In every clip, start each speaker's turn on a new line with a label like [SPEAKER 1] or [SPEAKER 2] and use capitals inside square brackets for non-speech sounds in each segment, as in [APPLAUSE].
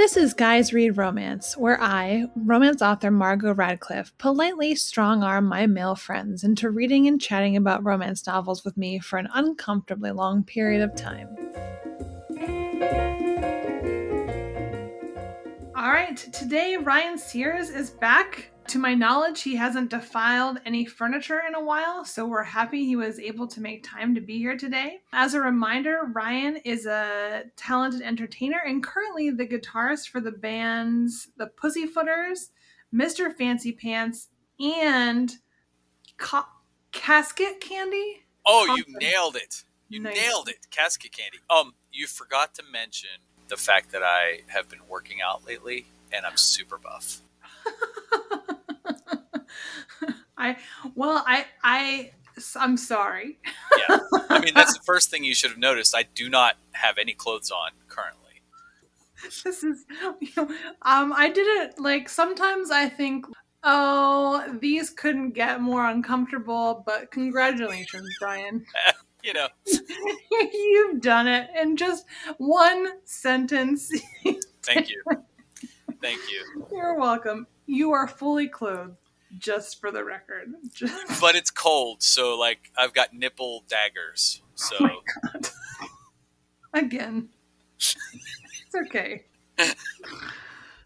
[SPEAKER 1] This is Guys Read Romance, where I, romance author Margot Radcliffe, politely strong arm my male friends into reading and chatting about romance novels with me for an uncomfortably long period of time. All right, today Ryan Sears is back. To my knowledge, he hasn't defiled any furniture in a while, so we're happy he was able to make time to be here today. As a reminder, Ryan is a talented entertainer and currently the guitarist for the bands The Pussyfooters, Mr. Fancy Pants, and Ca- Casket Candy.
[SPEAKER 2] Oh, you nailed it. You
[SPEAKER 1] Nice.
[SPEAKER 2] nailed it. Casket candy. Um, you forgot to mention the fact that I have been working out lately and I'm super buff. [LAUGHS]
[SPEAKER 1] I well, I I I'm sorry.
[SPEAKER 2] Yeah. I mean, that's the [LAUGHS] first thing you should have noticed. I do not have any clothes on currently.
[SPEAKER 1] this is you know, um i did it like sometimes i think oh these couldn't get more uncomfortable but congratulations brian [LAUGHS]
[SPEAKER 2] You know, [LAUGHS]
[SPEAKER 1] you've done it in just one sentence
[SPEAKER 2] thank you. Thank you.
[SPEAKER 1] you're welcome you are fully clothed just for the record. Just
[SPEAKER 2] But it's cold, so like I've got nipple daggers. So.
[SPEAKER 1] Oh again. It's okay.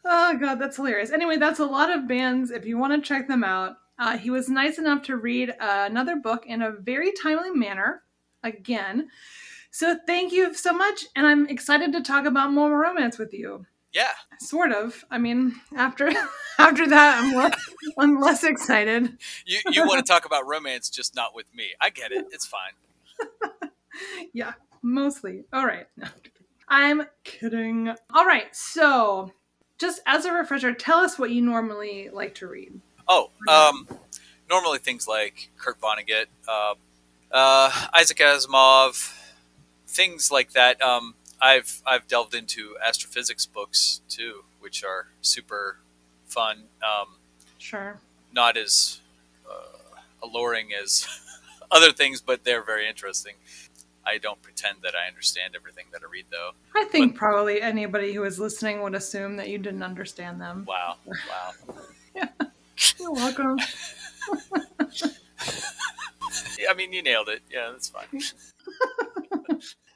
[SPEAKER 1] Oh god that's hilarious. Anyway that's a lot of bands. If you want to check them out uh, he was nice enough to read uh, another book in a very timely manner again. So thank you so much and i'm excited to talk about more romance with you
[SPEAKER 2] yeah,
[SPEAKER 1] sort of i mean after [LAUGHS] after that i'm less, [LAUGHS] I'm less excited
[SPEAKER 2] you you want to talk about romance, just not with me. I get it. It's fine. [LAUGHS]
[SPEAKER 1] yeah, mostly. All right. I'm kidding. All right. So, just as a refresher, tell us what you normally like to read.
[SPEAKER 2] Oh, um, normally things like Kurt Vonnegut, uh, uh, Isaac Asimov, things like that. Um, I've I've delved into astrophysics books too, which are super fun. Um,
[SPEAKER 1] Sure.
[SPEAKER 2] not as uh, alluring as [LAUGHS] other things, but they're very interesting. I don't pretend that I understand everything that I read, though.
[SPEAKER 1] I think probably anybody who is listening would assume that you didn't understand them.
[SPEAKER 2] Wow, wow. [LAUGHS]
[SPEAKER 1] You're welcome.
[SPEAKER 2] Yeah, [LAUGHS] I mean, you nailed it. Yeah, that's fine.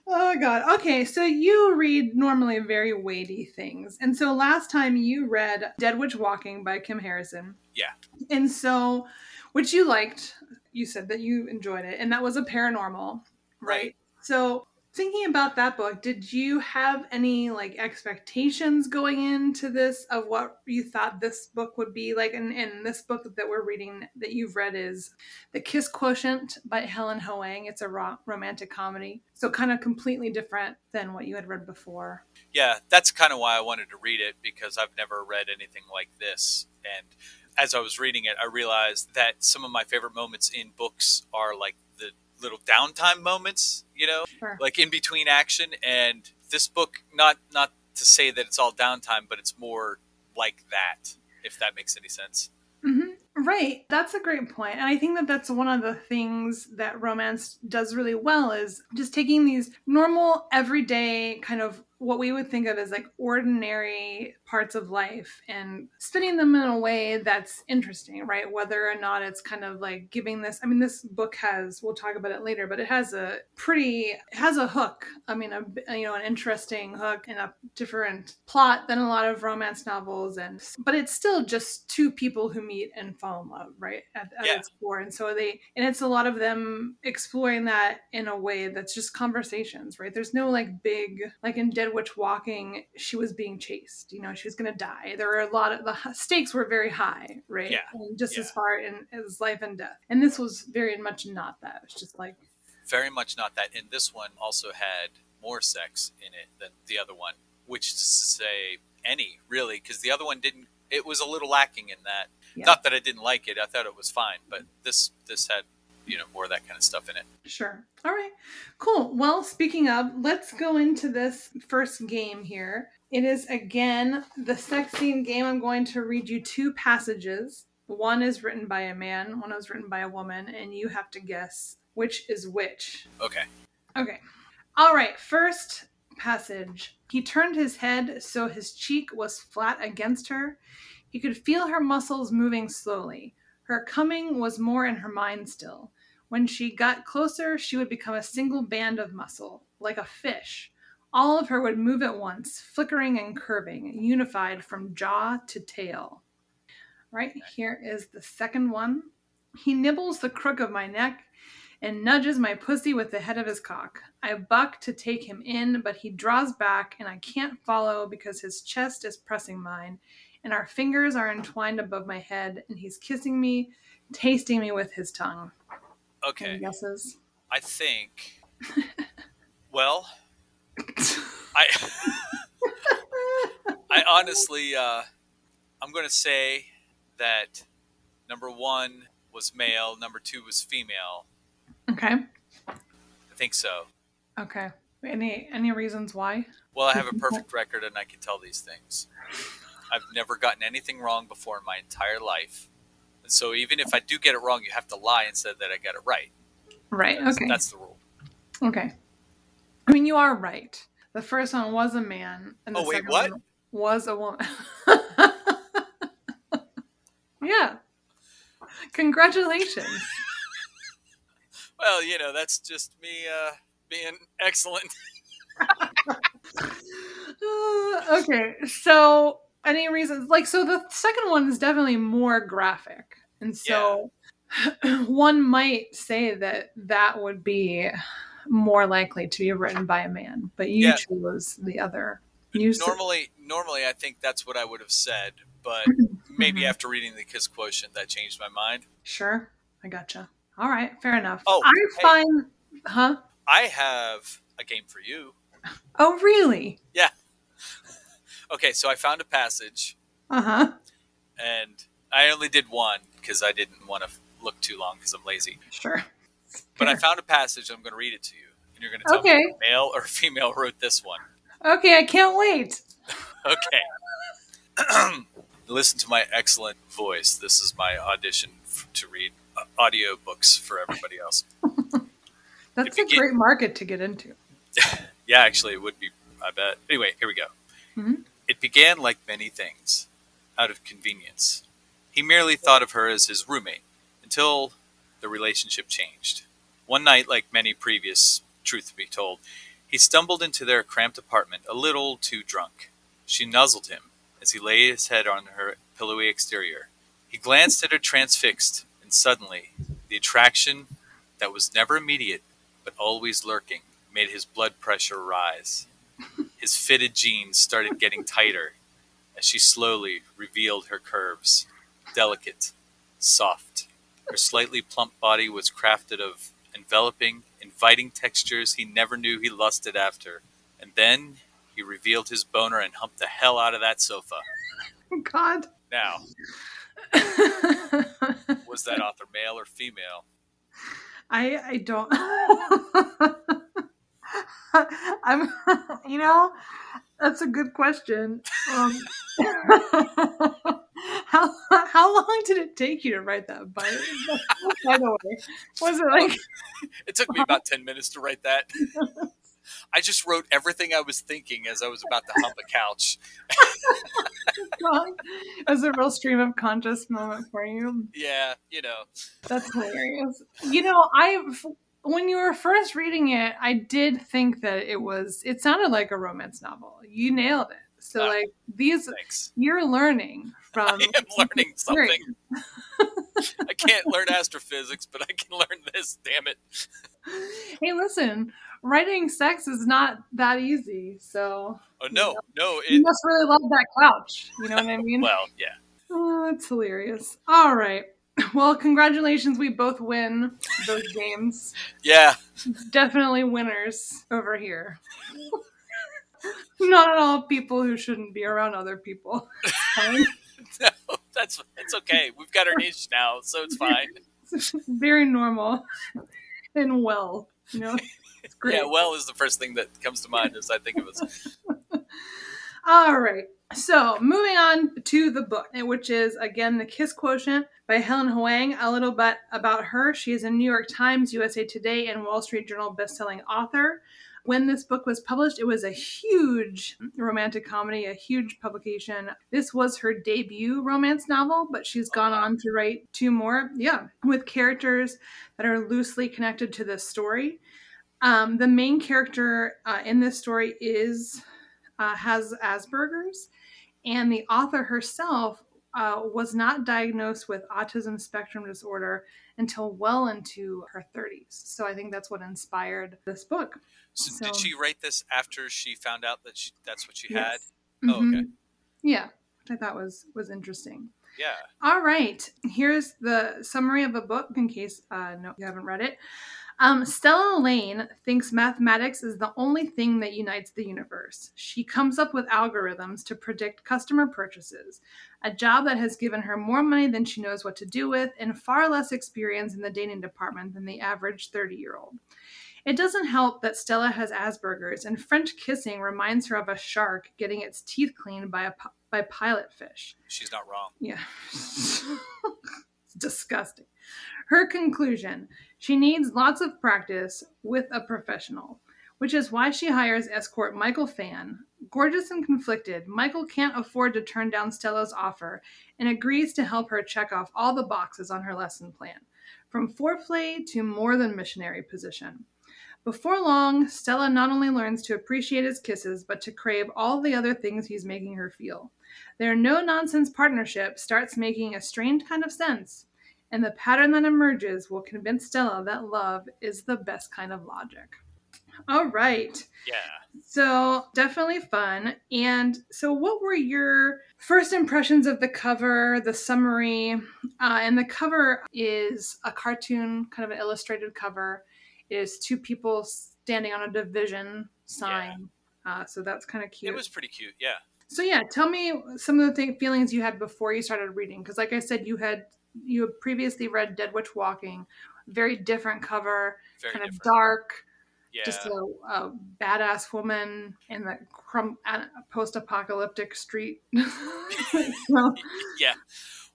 [SPEAKER 1] Oh god. Okay, so you read normally very weighty things. And so last time you read Dead Witch Walking by Kim Harrison.
[SPEAKER 2] Yeah.
[SPEAKER 1] And so which you liked. You said that you enjoyed it and that was a paranormal, right?
[SPEAKER 2] Right.
[SPEAKER 1] So thinking about that book, did you have any like expectations going into this of what you thought this book would be like? And, and this book that we're reading that you've read is The Kiss Quotient by Helen Hoang. It's a ro- romantic comedy. So kind of completely different than what you had read before.
[SPEAKER 2] Yeah, that's kind of why I wanted to read it because I've never read anything like this. And as I was reading it, I realized that some of my favorite moments in books are like the little downtime moments, you know,
[SPEAKER 1] Sure.
[SPEAKER 2] like in between action. And this book, not not to say that it's all downtime, but it's more like that, if that makes any sense.
[SPEAKER 1] hmm Right. That's a great point. And I think that that's one of the things that romance does really well is just taking these normal, everyday kind of what we would think of as like ordinary parts of life and spinning them in a way that's interesting, right? Whether or not it's kind of like giving this, I mean, this book has, we'll talk about it later, but it has a pretty, it has a hook. I mean, a, you know, an interesting hook and a different plot than a lot of romance novels. And, but it's still just two people who meet and fall in love, right? At, at
[SPEAKER 2] Yeah.
[SPEAKER 1] its core. And so they, and it's a lot of them exploring that in a way that's just conversations, right? There's no like big, like in Dead Witch Walking, she was being chased, you know, she was going to die. There were a lot of, the stakes were very high, right?
[SPEAKER 2] Yeah.
[SPEAKER 1] And just as far in as life and death. And this was very much not that. It's just like,
[SPEAKER 2] Very much not that. And this one also had more sex in it than the other one, which is to say any, really, because the other one didn't. It was a little lacking in that.
[SPEAKER 1] Yeah.
[SPEAKER 2] Not that I didn't like it. I thought it was fine, but this this had you know more of that kind of stuff in it.
[SPEAKER 1] Sure. All right. Cool. Well, speaking of, let's go into this first game here. It is again the sex scene game. I'm going to read you two passages. One is written by a man, one is written by a woman, and you have to guess which is which.
[SPEAKER 2] Okay.
[SPEAKER 1] Okay. All right. First passage. He turned his head so his cheek was flat against her. He could feel her muscles moving slowly. Her coming was more in her mind still. When she got closer, she would become a single band of muscle, like a fish. All of her would move at once, flickering and curving, unified from jaw to tail. Right here is the second one. He nibbles the crook of my neck and nudges my pussy with the head of his cock. I buck to take him in, but he draws back and I can't follow because his chest is pressing mine and our fingers are entwined above my head and he's kissing me, tasting me with his tongue.
[SPEAKER 2] Okay.
[SPEAKER 1] Any guesses?
[SPEAKER 2] I think. [LAUGHS] well, I. [LAUGHS] I honestly, uh, I'm going to say that number one was male, number two was female.
[SPEAKER 1] Okay.
[SPEAKER 2] I think so.
[SPEAKER 1] Okay. Any any reasons why?
[SPEAKER 2] Well, I have a [LAUGHS] perfect record and I can tell these things. I've never gotten anything wrong before in my entire life. And so even if I do get it wrong, you have to lie and say that I got it right.
[SPEAKER 1] Right.
[SPEAKER 2] That's,
[SPEAKER 1] okay.
[SPEAKER 2] That's the rule.
[SPEAKER 1] Okay. I mean, you are right. The first one was a man, and the
[SPEAKER 2] Oh, wait,
[SPEAKER 1] second
[SPEAKER 2] what?
[SPEAKER 1] one was a woman. [LAUGHS] yeah. Congratulations. [LAUGHS]
[SPEAKER 2] Well, you know, that's just me uh, being excellent.
[SPEAKER 1] Uh, [LAUGHS] [SIGHS] okay, so any reasons? Like, so the second one is definitely more graphic, and so [CLEARS THROAT] one might say that that would be more likely to be written by a man, but you
[SPEAKER 2] Yeah.
[SPEAKER 1] chose the other. You said-
[SPEAKER 2] normally, normally, I think that's what I would have said, but [CLEARS THROAT] maybe
[SPEAKER 1] Mhm.
[SPEAKER 2] after reading the Kiss Quotient, that changed my mind.
[SPEAKER 1] Sure, I gotcha. All right, fair enough.
[SPEAKER 2] Oh,
[SPEAKER 1] I
[SPEAKER 2] hey.
[SPEAKER 1] find, huh?
[SPEAKER 2] I have a game for you. [LAUGHS]
[SPEAKER 1] Oh, really? Yeah. [LAUGHS]
[SPEAKER 2] okay, so I found a passage,
[SPEAKER 1] Uh huh.
[SPEAKER 2] and I only did one because I didn't want to look too long because I'm lazy.
[SPEAKER 1] Sure.
[SPEAKER 2] But I found a passage. I'm going to read it to you, and you're going to tell me
[SPEAKER 1] Okay.
[SPEAKER 2] if a male or female wrote this one.
[SPEAKER 1] Okay, I can't wait. [LAUGHS]
[SPEAKER 2] Okay. [CLEARS THROAT] Listen to my excellent voice. This is my audition f- to read uh, audio books for everybody else. [LAUGHS]
[SPEAKER 1] That's a great market to get into. [LAUGHS]
[SPEAKER 2] Yeah, actually, it would be. I bet. Anyway, here we go.
[SPEAKER 1] Mhm.
[SPEAKER 2] It began like many things, out of convenience. He merely thought of her as his roommate until the relationship changed. One night, like many previous, truth be told, he stumbled into their cramped apartment a little too drunk. She nuzzled him as he laid his head on her pillowy exterior. He glanced at her transfixed, and suddenly, the attraction that was never immediate but always lurking made his blood pressure rise. His fitted jeans started getting tighter as she slowly revealed her curves. Delicate, soft. Her slightly plump body was crafted of enveloping, inviting textures he never knew he lusted after. And then he revealed his boner and humped the hell out of that sofa. [LAUGHS]
[SPEAKER 1] God.
[SPEAKER 2] Now, [LAUGHS] was that author male or female?
[SPEAKER 1] I I don't. [LAUGHS] I'm. You know, that's a good question. Um, [LAUGHS] [LAUGHS] how how long did it take you to write that? By [LAUGHS] by the way, was it like
[SPEAKER 2] It took me about 10 minutes to write that. I just wrote everything I was thinking as I was about to hump a couch.
[SPEAKER 1] It was a real stream of conscious moment for you.
[SPEAKER 2] Yeah, you know.
[SPEAKER 1] That's hilarious. You know, I when you were first reading it, I did think that it was. It sounded like a romance novel. You nailed it. So
[SPEAKER 2] Ah.
[SPEAKER 1] like these,
[SPEAKER 2] Thanks.
[SPEAKER 1] you're learning from. [LAUGHS]
[SPEAKER 2] I am learning something. [LAUGHS] I can't learn astrophysics, but I can learn this, damn it.
[SPEAKER 1] Hey, listen, writing sex is not that easy. So
[SPEAKER 2] Oh, no, no.
[SPEAKER 1] you must really love that couch. You know what I [LAUGHS] mean?
[SPEAKER 2] well, yeah.
[SPEAKER 1] Oh, that's hilarious. All right. [LAUGHS] Well, congratulations. We both win those [LAUGHS] games.
[SPEAKER 2] Yeah.
[SPEAKER 1] Definitely winners over here. [LAUGHS] Not at all people who shouldn't be around other people.
[SPEAKER 2] No, that's it's okay. We've got our niche now, so it's fine.
[SPEAKER 1] Very normal and well. You know, it's great.
[SPEAKER 2] Yeah, well is the first thing that comes to mind as I think of it.
[SPEAKER 1] All right. So, moving on to the book, which is again The Kiss Quotient by Helen Hoang. A little bit about her. She is a New York Times, USA Today, and Wall Street Journal bestselling author. When this book was published, it was a huge romantic comedy, a huge publication. This was her debut romance novel, but she's gone on to write two more. Yeah, with characters that are loosely connected to this story. Um, the main character uh, in this story is uh, has Asperger's, and the author herself uh, was not diagnosed with autism spectrum disorder until well into her 30s. So I think that's what inspired this book.
[SPEAKER 2] So, so did she write this after she found out that she, that's what she
[SPEAKER 1] yes.
[SPEAKER 2] had?
[SPEAKER 1] Mm-hmm. Oh, okay. Yeah, which I thought was was interesting.
[SPEAKER 2] Yeah.
[SPEAKER 1] All right. Here's the summary of a book in case uh, no, you haven't read it. Um, Stella Lane thinks mathematics is the only thing that unites the universe. She comes up with algorithms to predict customer purchases, a job that has given her more money than she knows what to do with and far less experience in the dating department than the average 30 year old. It doesn't help that Stella has Asperger's, and French kissing reminds her of a shark getting its teeth cleaned by a by pilot fish.
[SPEAKER 2] She's not wrong.
[SPEAKER 1] Yeah, [LAUGHS] it's disgusting. Her conclusion she needs lots of practice with a professional, which is why she hires escort Michael Phan. Gorgeous and conflicted, Michael can't afford to turn down Stella's offer and agrees to help her check off all the boxes on her lesson plan, from foreplay to more than missionary position. Before long, Stella not only learns to appreciate his kisses, but to crave all the other things he's making her feel. Their no nonsense partnership starts making a strange kind of sense and the pattern that emerges will convince Stella that love is the best kind of logic. All right.
[SPEAKER 2] Yeah.
[SPEAKER 1] So definitely fun. And so, what were your first impressions of the cover, the summary? Uh, and the cover is a cartoon, kind of an illustrated cover. It is two people standing on a division sign. Yeah. Uh, so that's kind of cute.
[SPEAKER 2] It was pretty cute. Yeah.
[SPEAKER 1] So yeah, tell me some of the th- feelings you had before you started reading, because like I said, you had you previously read Dead Witch Walking, very different cover,
[SPEAKER 2] very
[SPEAKER 1] kind
[SPEAKER 2] different.
[SPEAKER 1] of dark,
[SPEAKER 2] yeah.
[SPEAKER 1] just a, a, badass woman in the crum- post-apocalyptic street. [LAUGHS]
[SPEAKER 2] so. Yeah,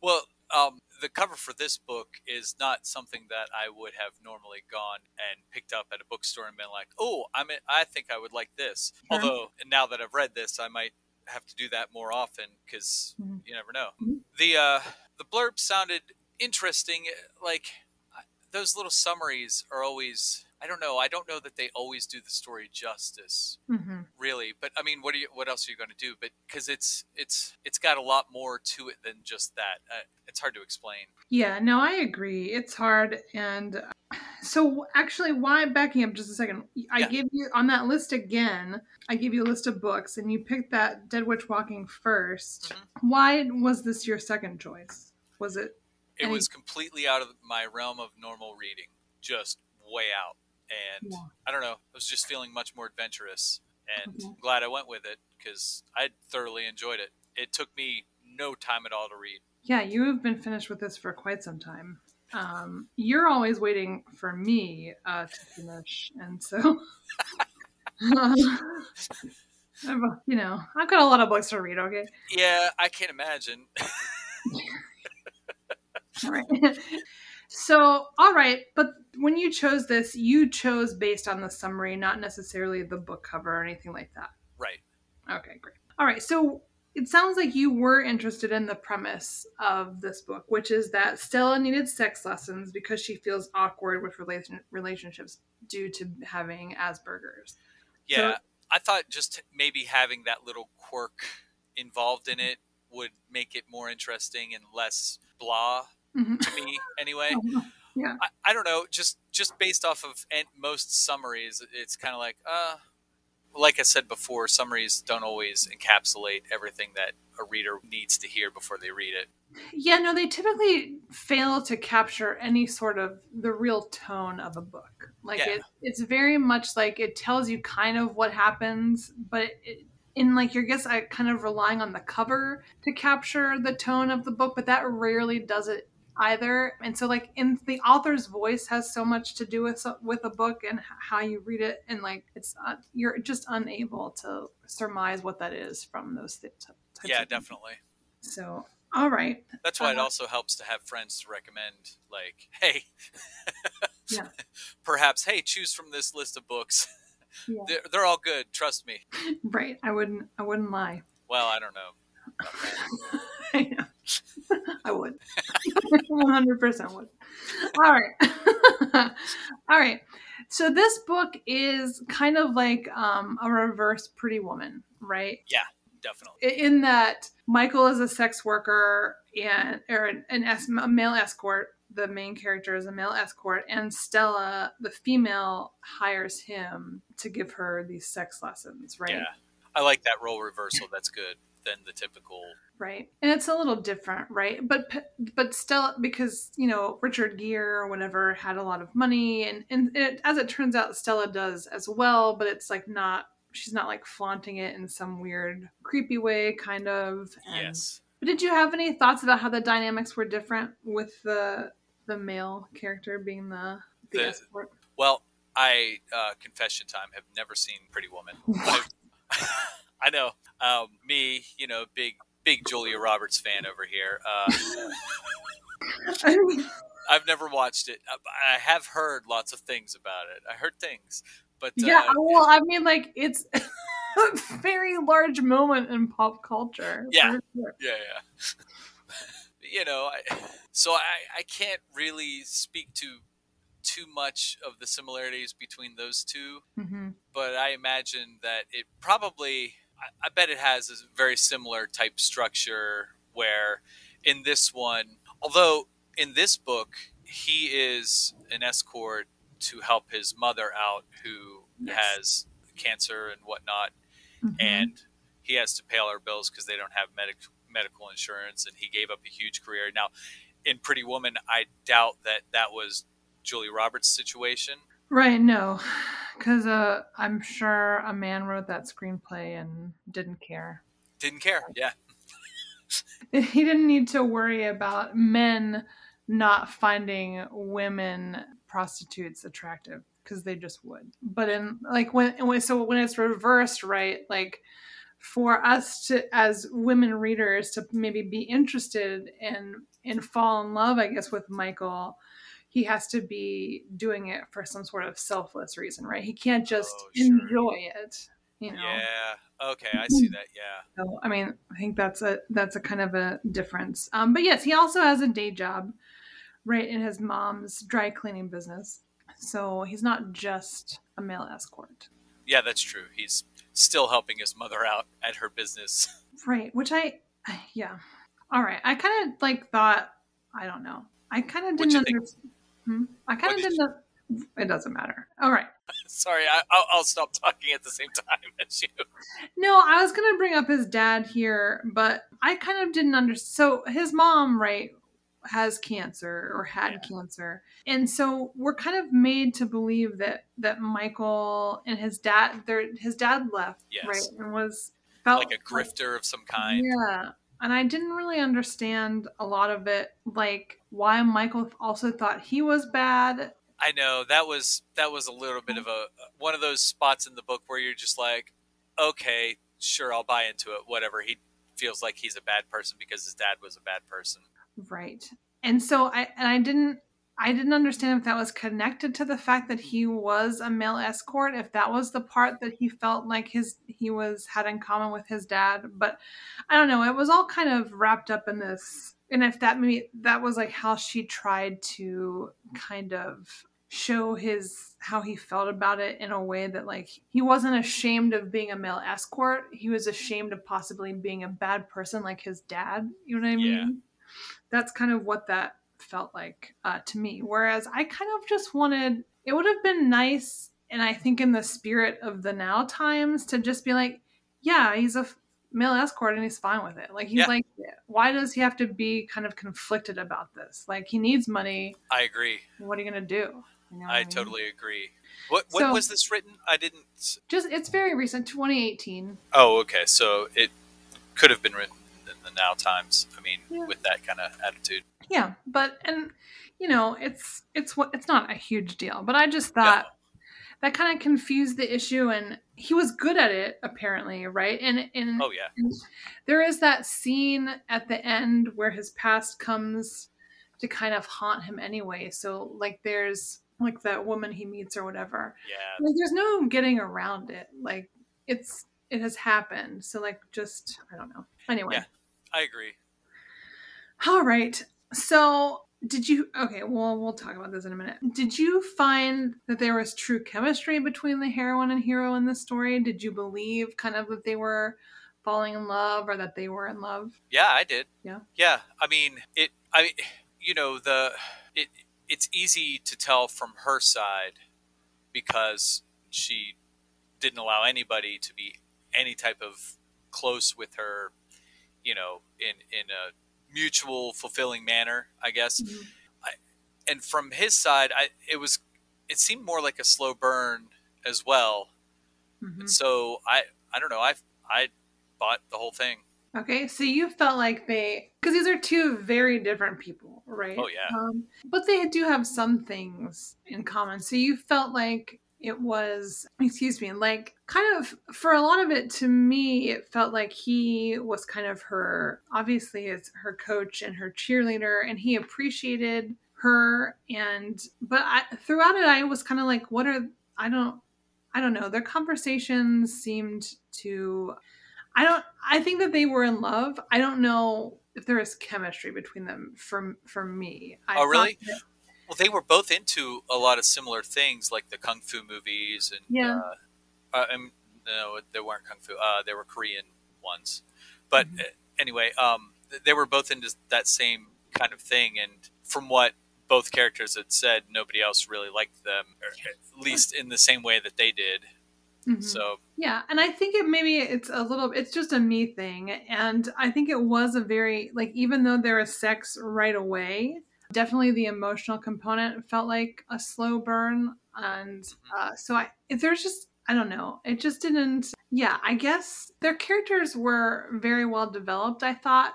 [SPEAKER 2] well, um, the cover for this book is not something that I would have normally gone and picked up at a bookstore and been like, "Oh, I'm in, I think I would like this." Sure. Although now that I've read this, I might have to do that more often because mm-hmm. you never know. Mm-hmm. The uh, the blurb sounded interesting. Like those little summaries are always. I don't know. I don't know that they always do the story justice,
[SPEAKER 1] mm-hmm.
[SPEAKER 2] really. But I mean, what are you? What else are you going to do? But because it's it's it's got a lot more to it than just that. Uh, it's hard to explain.
[SPEAKER 1] Yeah, no, I agree. It's hard, and so actually, why backing up just a second? I yeah. give you on that list again. I give you a list of books, and you picked that Dead Witch Walking 1st mm-hmm. Why was this your second choice? Was it?
[SPEAKER 2] It any... was completely out of my realm of normal reading, just way out. And yeah. I don't know, I was just feeling much more adventurous, and mm-hmm. glad I went with it because I thoroughly enjoyed it. It took me no time at all to read.
[SPEAKER 1] Yeah, you have been finished with this for quite some time. Um, you're always waiting for me uh, to finish, and so. [LAUGHS] um, you know, I've got a lot of books to read. Okay.
[SPEAKER 2] Yeah, I can't imagine. [LAUGHS] [LAUGHS]
[SPEAKER 1] all right. So, all right, but when you chose this, you chose based on the summary, not necessarily the book cover or anything like that.
[SPEAKER 2] Right.
[SPEAKER 1] Okay, great. All right, so it sounds like you were interested in the premise of this book, which is that Stella needed sex lessons because she feels awkward with relation- relationships due to having Asperger's.
[SPEAKER 2] Yeah, so, I thought just maybe having that little quirk involved in it would make it more interesting and less blah mm-hmm. to me [LAUGHS] anyway.
[SPEAKER 1] yeah.
[SPEAKER 2] I, I, don't know. Just just based off of most summaries, it's kind of like, uh, like I said before, summaries don't always encapsulate everything that a reader needs to hear before they read it.
[SPEAKER 1] Yeah, no, they typically fail to capture any sort of the real tone of a book. Like yeah. it, it's very much like it tells you kind of what happens, but it, in like your guess, I kind of relying on the cover to capture the tone of the book, but that rarely does it either. And so like in the author's voice has so much to do with with a book and how you read it and like it's uh, you're just unable to surmise what that is from those th- types
[SPEAKER 2] Yeah, definitely.
[SPEAKER 1] So, all right.
[SPEAKER 2] That's why it
[SPEAKER 1] Uh,
[SPEAKER 2] also helps to have friends to recommend, like, hey, [LAUGHS]
[SPEAKER 1] Yeah.
[SPEAKER 2] perhaps, hey, choose from this list of books.
[SPEAKER 1] Yeah. [LAUGHS]
[SPEAKER 2] They're, they're all good. Trust me. [LAUGHS]
[SPEAKER 1] Right. I wouldn't I wouldn't lie.
[SPEAKER 2] Well, I don't know.
[SPEAKER 1] I know. [LAUGHS] I would. [LAUGHS] 100% would. All right. [LAUGHS] All right. So this book is kind of like um, a reverse Pretty Woman, right?
[SPEAKER 2] Yeah,
[SPEAKER 1] definitely. In that Michael is a sex worker and or an, an es- a male escort. The main character is a male escort, and Stella, the female, hires him to give her these sex lessons, right?
[SPEAKER 2] Yeah. I like that role reversal. That's good than the typical.
[SPEAKER 1] right and it's a little different right but but still because you know richard gere or whatever had a lot of money and and it, as it turns out stella does as well but it's like not she's not like flaunting it in some weird creepy way kind of and-
[SPEAKER 2] Yes.
[SPEAKER 1] but did you have any thoughts about how the dynamics were different with the the male character being the the,
[SPEAKER 2] The-
[SPEAKER 1] escort
[SPEAKER 2] Well, I, uh, confession time, have never seen Pretty Woman. [LAUGHS] I've- know. Um, me, you know, big, big Julia Roberts fan over here. Uh,
[SPEAKER 1] I [LAUGHS]
[SPEAKER 2] I've never watched it. I I have heard lots of things about it. I heard things, but uh,
[SPEAKER 1] yeah well i mean like it's [LAUGHS] a very large moment in pop culture
[SPEAKER 2] Yeah.
[SPEAKER 1] sure.
[SPEAKER 2] yeah, yeah. [LAUGHS] you know, I, so I, I can't really speak to too much of the similarities between those two,
[SPEAKER 1] Mhm.
[SPEAKER 2] but I imagine that it probably, I, I bet it has a very similar type structure where in this one, although in this book, he is an escort to help his mother out who
[SPEAKER 1] Yes.
[SPEAKER 2] has cancer and whatnot
[SPEAKER 1] Mhm.
[SPEAKER 2] and he has to pay all her bills because they don't have medic- medical insurance and he gave up a huge career now in pretty woman i doubt that that was julia roberts situation
[SPEAKER 1] Right, no. Because uh, I'm sure a man wrote that screenplay and didn't care.
[SPEAKER 2] didn't care yeah [LAUGHS]
[SPEAKER 1] He didn't need to worry about men not finding women prostitutes attractive because they just would. But in like when, when so when it's reversed, right? Like for us to as women readers to maybe be interested and and fall in love, I guess, with Michael, he has to be doing it for some sort of selfless reason, right? He can't just
[SPEAKER 2] Oh, sure.
[SPEAKER 1] enjoy it, you know.
[SPEAKER 2] yeah okay i see that yeah
[SPEAKER 1] So I mean, I think that's a that's a kind of a difference. Um, but yes, he also has a day job, right, in his mom's dry cleaning business. So he's not just a male escort,
[SPEAKER 2] yeah that's true he's still helping his mother out at her business [LAUGHS]
[SPEAKER 1] right? Which I, yeah, all right. I kind of like thought. I don't know. I kind of didn't understand. Hmm? I kind of
[SPEAKER 2] did
[SPEAKER 1] didn't. It doesn't matter. All right. [LAUGHS]
[SPEAKER 2] sorry I, I'll, I'll stop talking at the same time [LAUGHS] as you
[SPEAKER 1] No, I was gonna bring up his dad here, but I kind of didn't understand. So his mom, right, has cancer or had
[SPEAKER 2] Yeah.
[SPEAKER 1] cancer, and so we're kind of made to believe that that Michael and his dad, their his dad left,
[SPEAKER 2] Yes.
[SPEAKER 1] right, and was felt
[SPEAKER 2] like a grifter of some kind
[SPEAKER 1] Yeah. And I didn't really understand a lot of it, like why Michael also thought he was bad.
[SPEAKER 2] I know that was that was a little bit of a one of those spots in the book where you're just like, okay, sure, I'll buy into it. Whatever. He feels like he's a bad person because his dad was a bad person.
[SPEAKER 1] Right. And so I and I didn't I didn't understand if that was connected to the fact that he was a male escort, if that was the part that he felt like his he was had in common with his dad. But I don't know, it was all kind of wrapped up in this and if that maybe that was like how she tried to kind of show his how he felt about it in a way that like he wasn't ashamed of being a male escort he was ashamed of possibly being a bad person like his dad you know what i mean
[SPEAKER 2] Yeah.
[SPEAKER 1] that's kind of what that felt like uh, to me whereas i kind of just wanted it would have been nice and i think in the spirit of the now times to just be like yeah he's a male escort and he's fine with it like he's
[SPEAKER 2] Yeah.
[SPEAKER 1] like why does he have to be kind of conflicted about this like he needs money
[SPEAKER 2] I agree.
[SPEAKER 1] what are you gonna do You know what
[SPEAKER 2] I
[SPEAKER 1] mean?
[SPEAKER 2] totally agree. What when
[SPEAKER 1] So-
[SPEAKER 2] was this written? I didn't.
[SPEAKER 1] just it's very recent 2018
[SPEAKER 2] Oh, okay. So it could have been written the now times. I mean,
[SPEAKER 1] Yeah.
[SPEAKER 2] with that kind of attitude.
[SPEAKER 1] Yeah, but and you know, it's it's what it's not a huge deal, but I just thought that kind of confused the issue and he was good at it apparently, right? And and
[SPEAKER 2] Oh yeah,
[SPEAKER 1] there is that scene at the end where his past comes to kind of haunt him anyway. So like there's like that woman he meets or whatever.
[SPEAKER 2] yeah.
[SPEAKER 1] Like there's no getting around it. Like it's it has happened. So like just I don't know. Anyway.
[SPEAKER 2] Yeah. I agree.
[SPEAKER 1] All right. So, did you okay, well, we'll talk about this in a minute. Did you find that there was true chemistry between the heroine and hero in this story? Did you believe kind of that they were falling in love or that they were in love?
[SPEAKER 2] Yeah, I did.
[SPEAKER 1] Yeah.
[SPEAKER 2] Yeah. I mean, it. I. You know, the it. It's easy to tell from her side because she didn't allow anybody to be any type of close with her. You know, in in a mutual fulfilling manner, I guess. And from his side, I it was it seemed more like a slow burn as well.
[SPEAKER 1] Mhm.
[SPEAKER 2] And so I I don't know. I I bought the whole thing.
[SPEAKER 1] Okay, so you felt like they, because these are two very different people, right?
[SPEAKER 2] Oh, yeah.
[SPEAKER 1] Um, but they do have some things in common. So you felt like it was, excuse me, like kind of for a lot of it to me, it felt like he was kind of her, obviously, it's her coach and her cheerleader, and he appreciated her. And, but I, throughout it, I was kind of like, what are, I don't, I don't know. Their conversations seemed to I don't I think that they were in love. I don't know if there is chemistry between them for for me. I
[SPEAKER 2] Oh, really?
[SPEAKER 1] that-
[SPEAKER 2] Well, they were both into a lot of similar things, like the kung fu movies, and
[SPEAKER 1] Yeah.
[SPEAKER 2] uh, uh, and, no, they weren't kung fu. Uh, they were Korean ones. But
[SPEAKER 1] Mhm.
[SPEAKER 2] uh, anyway, um, they were both into that same kind of thing, and from what both characters had said, nobody else really liked them, or at least in the same way that they did.
[SPEAKER 1] Mhm.
[SPEAKER 2] So
[SPEAKER 1] Yeah, and I think it maybe it's a little it's just a me thing and I think it was a very like even though there is sex right away, definitely the emotional component felt like a slow burn and uh so I there's just I don't know. It just didn't yeah, I guess their characters were very well developed, I thought,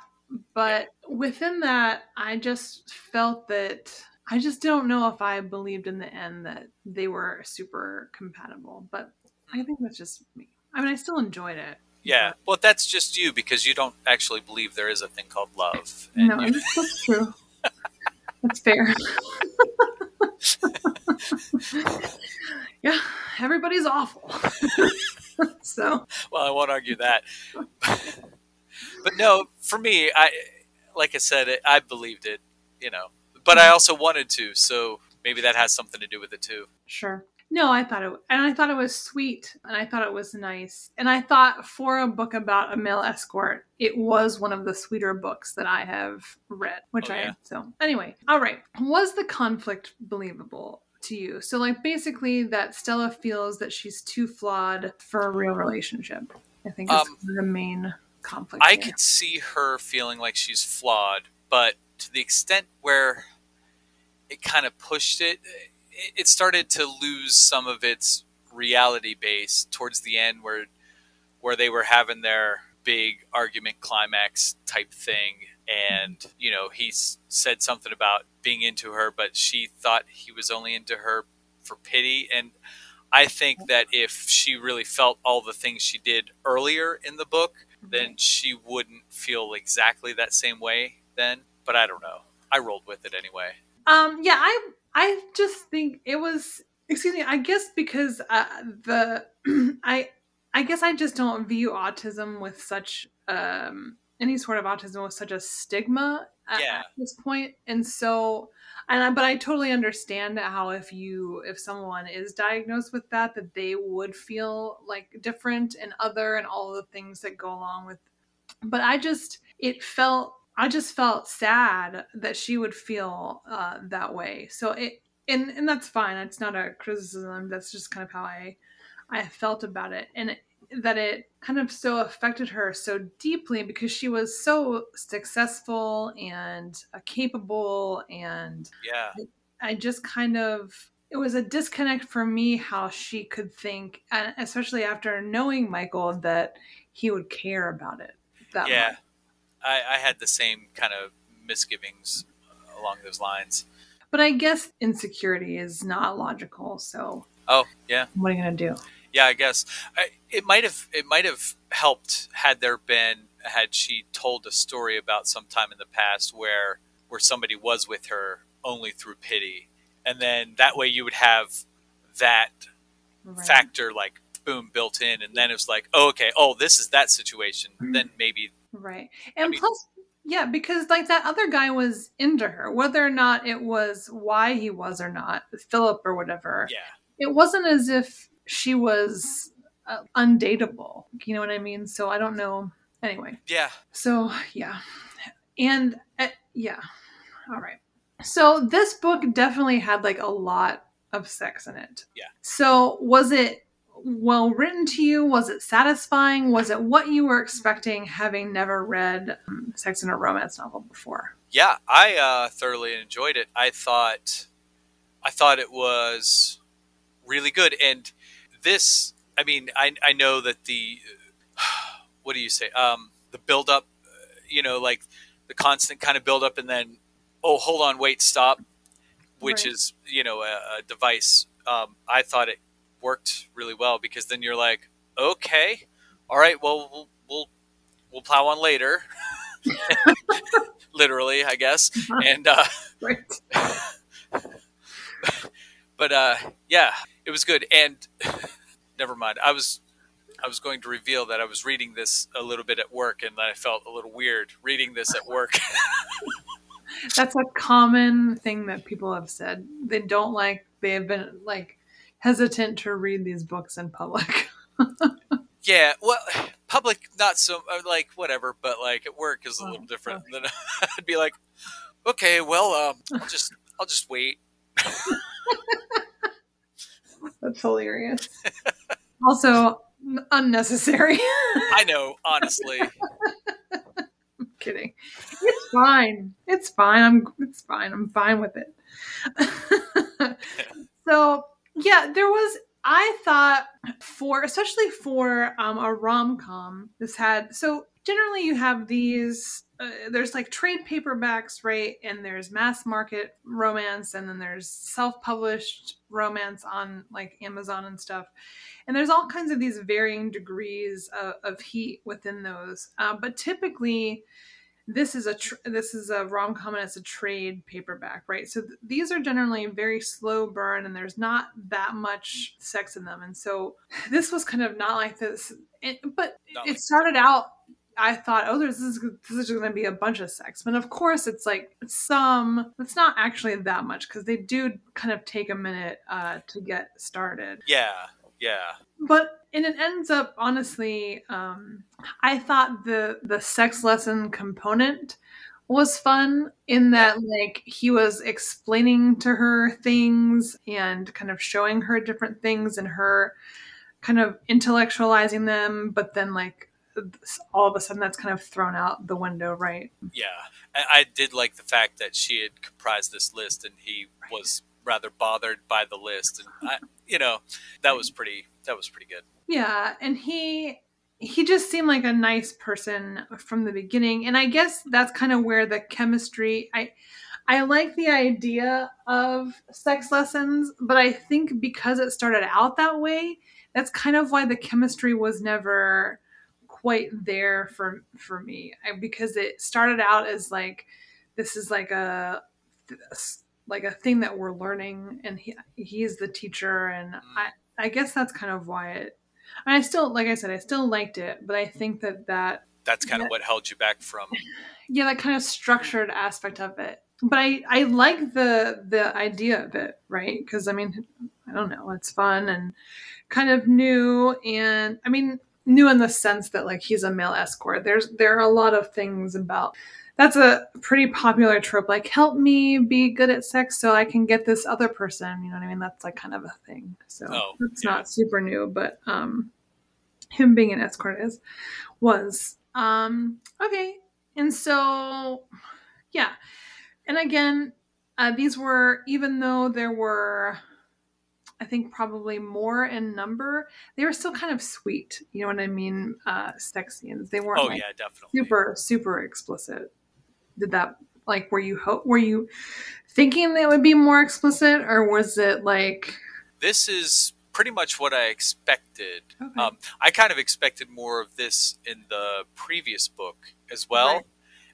[SPEAKER 1] but within that I just felt that I just don't know if I believed in the end that they were super compatible, but I think that's just me. I mean, I still enjoyed it.
[SPEAKER 2] yeah, well, that's just you because you don't actually believe there is a thing called love.
[SPEAKER 1] No,
[SPEAKER 2] you- [LAUGHS]
[SPEAKER 1] that's true. That's fair. [LAUGHS] yeah, everybody's awful. [LAUGHS] so,
[SPEAKER 2] well, I won't argue that. but no, for me, I like I said, I believed it, you know. But I mm-hmm. also wanted to, so maybe that has something to do with it too.
[SPEAKER 1] sure. No, I thought it, and I thought it was sweet, and I thought it was nice, and I thought for a book about a male escort, it was one of the sweeter books that I have read. Which
[SPEAKER 2] Oh,
[SPEAKER 1] I
[SPEAKER 2] yeah.
[SPEAKER 1] so anyway. All right, was the conflict believable? To you. So, like, basically, that Stella feels that she's too flawed for a real relationship. I think is
[SPEAKER 2] Um,
[SPEAKER 1] the main conflict.
[SPEAKER 2] I
[SPEAKER 1] here.
[SPEAKER 2] could see her feeling like she's flawed, but to the extent where it kind of pushed it, it started to lose some of its reality base towards the end, where where they were having their big argument climax type thing, and you know he s- said something about being into her, but she thought he was only into her for pity, and I think that if she really felt all the things she did earlier in the book, then she wouldn't feel exactly that same way then. But I don't know. I rolled with it anyway.
[SPEAKER 1] Um, yeah, I I just think it was. Excuse me. I guess because uh, the [CLEARS THROAT] I I guess I just don't view autism with such um any sort of autism with such a stigma at,
[SPEAKER 2] Yeah.
[SPEAKER 1] at this point, and so. And I, but I totally understand how if you if someone is diagnosed with that that they would feel like different and other and all the things that go along with but I just it felt I just felt sad that she would feel uh, that way. So it and and that's fine. It's not a criticism. That's just kind of how I I felt about it, and it, that it kind of so affected her so deeply because she was so successful and uh, capable, and
[SPEAKER 2] Yeah.
[SPEAKER 1] I just kind of it was a disconnect for me how she could think, and especially after knowing Michael that he would care about it. That
[SPEAKER 2] Yeah.
[SPEAKER 1] much.
[SPEAKER 2] I, I had the same kind of misgivings along those lines.
[SPEAKER 1] But I guess insecurity is not logical. So
[SPEAKER 2] Oh yeah,
[SPEAKER 1] what are you gonna do?
[SPEAKER 2] yeah. I guess I, it might have it might have helped had there been had she told a story about some time in the past where where somebody was with her only through pity, and then that way you would have that
[SPEAKER 1] Right.
[SPEAKER 2] factor like boom built in, and then it was like, oh, okay, oh, this is that situation. Mm-hmm. Then maybe
[SPEAKER 1] Right. And
[SPEAKER 2] mean-
[SPEAKER 1] plus, yeah, because like that other guy was into her, whether or not it was why he was or not, Philip or whatever.
[SPEAKER 2] yeah,
[SPEAKER 1] It wasn't as if she was uh, undateable. You know what I mean? So I don't know. Anyway,
[SPEAKER 2] yeah,
[SPEAKER 1] so yeah. And uh, yeah. All right. So this book definitely had like a lot of sex in it.
[SPEAKER 2] Yeah.
[SPEAKER 1] So was it well written to you? Was it satisfying? Was it what you were expecting having never read um, sex in a romance novel before?
[SPEAKER 2] yeah. I uh, thoroughly enjoyed it. I thought I thought it was really good, and this. I mean, I I know that the [SIGHS] what do you say? Um, the build up, you know, like the constant kind of build up, and then oh, hold on, wait, stop, which
[SPEAKER 1] Right.
[SPEAKER 2] is you know a, a device. Um, I thought it worked really well because then you're like, okay, all right, well, we'll we'll, we'll plow on later, [LAUGHS] literally, I guess, and. Uh, [LAUGHS] [LAUGHS] but uh, yeah, it was good. And never mind. I was I was going to reveal that I was reading this a little bit at work, and that I felt a little weird reading this at work.
[SPEAKER 1] That's a common thing that people have said. They don't like. They have been like hesitant to read these books in public. [LAUGHS]
[SPEAKER 2] yeah, well, public not so uh, like whatever, but like at work is a little
[SPEAKER 1] Oh,
[SPEAKER 2] different. Then [LAUGHS] I'd be like, okay, well, um, I'll just I'll just wait. [LAUGHS]
[SPEAKER 1] That's hilarious. also n- unnecessary.
[SPEAKER 2] I know, honestly.
[SPEAKER 1] I'm kidding. It's fine. It's fine. I'm it's fine. I'm fine with it. so yeah, there was I thought for especially for um, a rom com, this had so generally you have these. Uh, there's like trade paperbacks, right? And there's mass market romance, and then there's self published romance on like Amazon and stuff. And there's all kinds of these varying degrees of, of heat within those. Uh, but typically, this is a tr- this is a rom com and it's a trade paperback, right? So th- these are generally very slow burn, and there's not that much sex in them. And so [SIGHS] this was kind of not like this, it, but
[SPEAKER 2] Not
[SPEAKER 1] it
[SPEAKER 2] like-
[SPEAKER 1] started out. I thought, oh, there's this, is- this is going to be a bunch of sex, but of course, it's like some. It's not actually that much because they do kind of take a minute uh, to get started
[SPEAKER 2] Yeah, yeah,
[SPEAKER 1] but and it ends up honestly um i thought the the sex lesson component was fun in that like he was explaining to her things and kind of showing her different things and her kind of intellectualizing them but then like all of a sudden that's kind of thrown out the window right
[SPEAKER 2] yeah. I, I did like the fact that she had comprised this list, and he was rather bothered by the list, and I, you know, that was pretty. That was pretty good.
[SPEAKER 1] Yeah, and he he just seemed like a nice person from the beginning, and I guess that's kind of where the chemistry. I I like the idea of sex lessons, but I think because it started out that way, that's kind of why the chemistry was never quite there for for me I, because it started out as like this is like a like a thing that we're learning and he he's the teacher and mm. I I guess that's kind of why it and I still like I said I still liked it but I think that that
[SPEAKER 2] That's kind
[SPEAKER 1] Yeah.
[SPEAKER 2] of what held you back from. [SIGHS]
[SPEAKER 1] yeah that kind of structured aspect of it but I I like the the idea of it right because I mean I don't know it's fun and kind of new and I mean new in the sense that like he's a male escort there's there are a lot of things about that's a pretty popular trope like help me be good at sex so I can get this other person you know what I mean that's like kind of a thing so
[SPEAKER 2] Oh,
[SPEAKER 1] it's
[SPEAKER 2] yeah.
[SPEAKER 1] not super new but um him being an escort is was um okay and so yeah and again uh, these were even though there were I think probably more in number, they were still kind of sweet. You know what I mean? Uh, sex scenes. They weren't
[SPEAKER 2] Oh
[SPEAKER 1] like
[SPEAKER 2] yeah, definitely.
[SPEAKER 1] super super explicit. Did that like were you hope were you thinking they would be more explicit or was it like
[SPEAKER 2] This is pretty much what I expected.
[SPEAKER 1] okay.
[SPEAKER 2] Um, I kind of expected more of this in the previous book as well,
[SPEAKER 1] Right.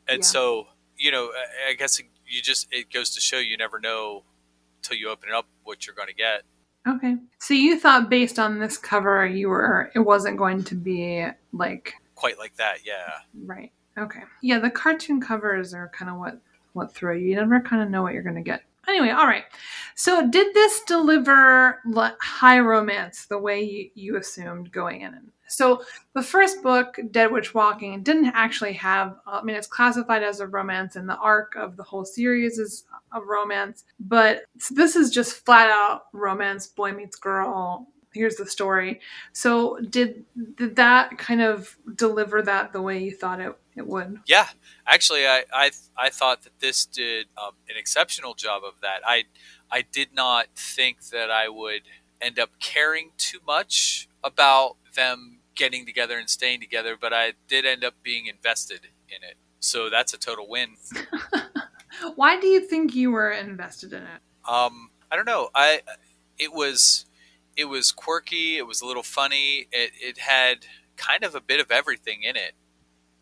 [SPEAKER 2] and
[SPEAKER 1] Yeah.
[SPEAKER 2] so you know, I, I guess you just it goes to show you never know till you open it up what you're going to get.
[SPEAKER 1] okay. So you thought based on this cover you were it wasn't going to be like
[SPEAKER 2] Quite like that, yeah.
[SPEAKER 1] Right. Okay. Yeah, the cartoon covers are kind of what what throw you. You never kind of know what you're going to get. Anyway, all right. So, did this deliver high romance the way you, you assumed going in? So, the first book, Dead Witch Walking, didn't actually have. I mean, it's classified as a romance, and the arc of the whole series is a romance. But this is just flat out romance, boy meets girl. Here's the story. So, did did that kind of deliver that the way you thought it, it would?
[SPEAKER 2] Yeah, actually, I I, I thought that this did um, an exceptional job of that. I I did not think that I would end up caring too much about them getting together and staying together, but I did end up being invested in it. So that's a total win. [LAUGHS]
[SPEAKER 1] Why do you think you were invested in it?
[SPEAKER 2] Um, I don't know. I it was it was quirky. It was a little funny. It it had kind of a bit of everything in it.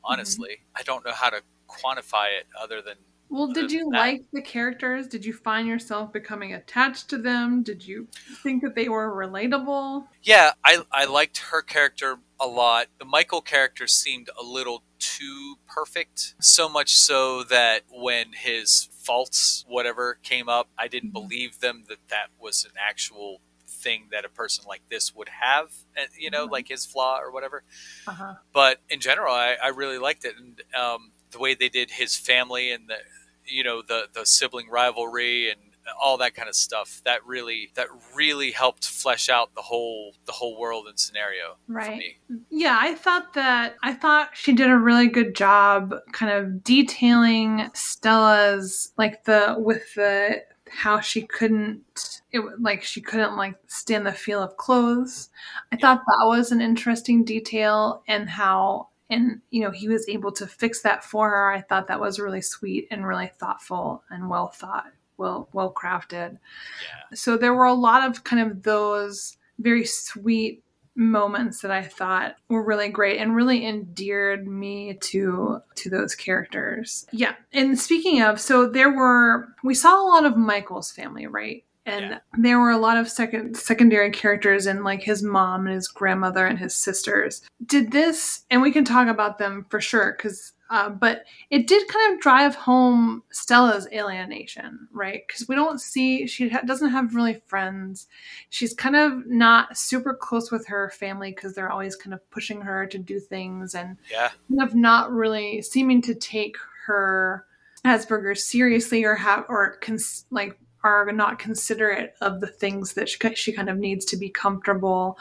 [SPEAKER 2] Honestly, I don't know how to quantify it other than
[SPEAKER 1] Well, did you like the characters? Did you find yourself becoming attached to them? Did you think that they were relatable?
[SPEAKER 2] Yeah, I I liked her character a lot. The Michael character seemed a little too perfect, so much so that when his faults whatever came up, I didn't
[SPEAKER 1] Mhm.
[SPEAKER 2] believe them that that was an actual thing that a person like this would have, and you know,
[SPEAKER 1] Mhm.
[SPEAKER 2] like his flaw or whatever.
[SPEAKER 1] Uh-huh.
[SPEAKER 2] But in general, I, I really liked it, and um, the way they did his family and the you know the the sibling rivalry and all that kind of stuff that really that really helped flesh out the whole the whole world and scenario for
[SPEAKER 1] Right.
[SPEAKER 2] me.
[SPEAKER 1] Yeah, I thought that I thought she did a really good job kind of detailing Stella's like the with the how she couldn't it like she couldn't like stand the feel of clothes. I
[SPEAKER 2] Yeah.
[SPEAKER 1] thought that was an interesting detail and how and you know he was able to fix that for her. I thought that was really sweet and really thoughtful and well thought, well well crafted
[SPEAKER 2] Yeah,
[SPEAKER 1] so there were a lot of kind of those very sweet moments that I thought were really great and really endeared me to to those characters. Yeah. And speaking of, so there were we saw a lot of Michael's family, right? And
[SPEAKER 2] Yeah.
[SPEAKER 1] there were a lot of second secondary characters and like his mom and his grandmother and his sisters. Did this and we can talk about them for sure cuz uh, but it did kind of drive home Stella's alienation, right? Because we don't see she ha- doesn't have really friends. She's kind of not super close with her family because they're always kind of pushing her to do things and
[SPEAKER 2] yeah,
[SPEAKER 1] kind of not really seeming to take her Asperger's seriously or have or cons- like are not considerate of the things that she, she kind of needs to be comfortable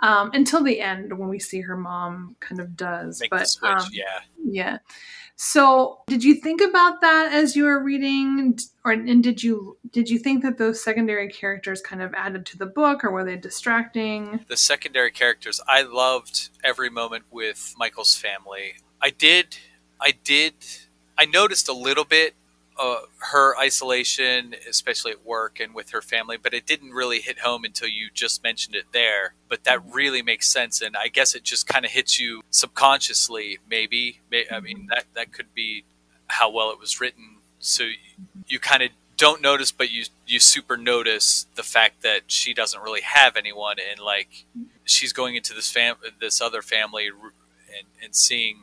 [SPEAKER 1] um, until the end when we see her mom kind of does.
[SPEAKER 2] make
[SPEAKER 1] but
[SPEAKER 2] switch.
[SPEAKER 1] um,
[SPEAKER 2] yeah,
[SPEAKER 1] yeah. So, did you think about that as you were reading, or and did you did you think that those secondary characters kind of added to the book, or were they distracting?
[SPEAKER 2] the secondary characters. I loved every moment with Michael's family. I did, I did, I noticed a little bit uh, her isolation, especially at work and with her family, but it didn't really hit home until you just mentioned it there. But that really makes sense, and I guess it just kind of hits you subconsciously. Maybe, May- I mean that that could be how well it was written. So you, you kind of don't notice, but you you super notice the fact that she doesn't really have anyone, and like she's going into this fam this other family r- and, and seeing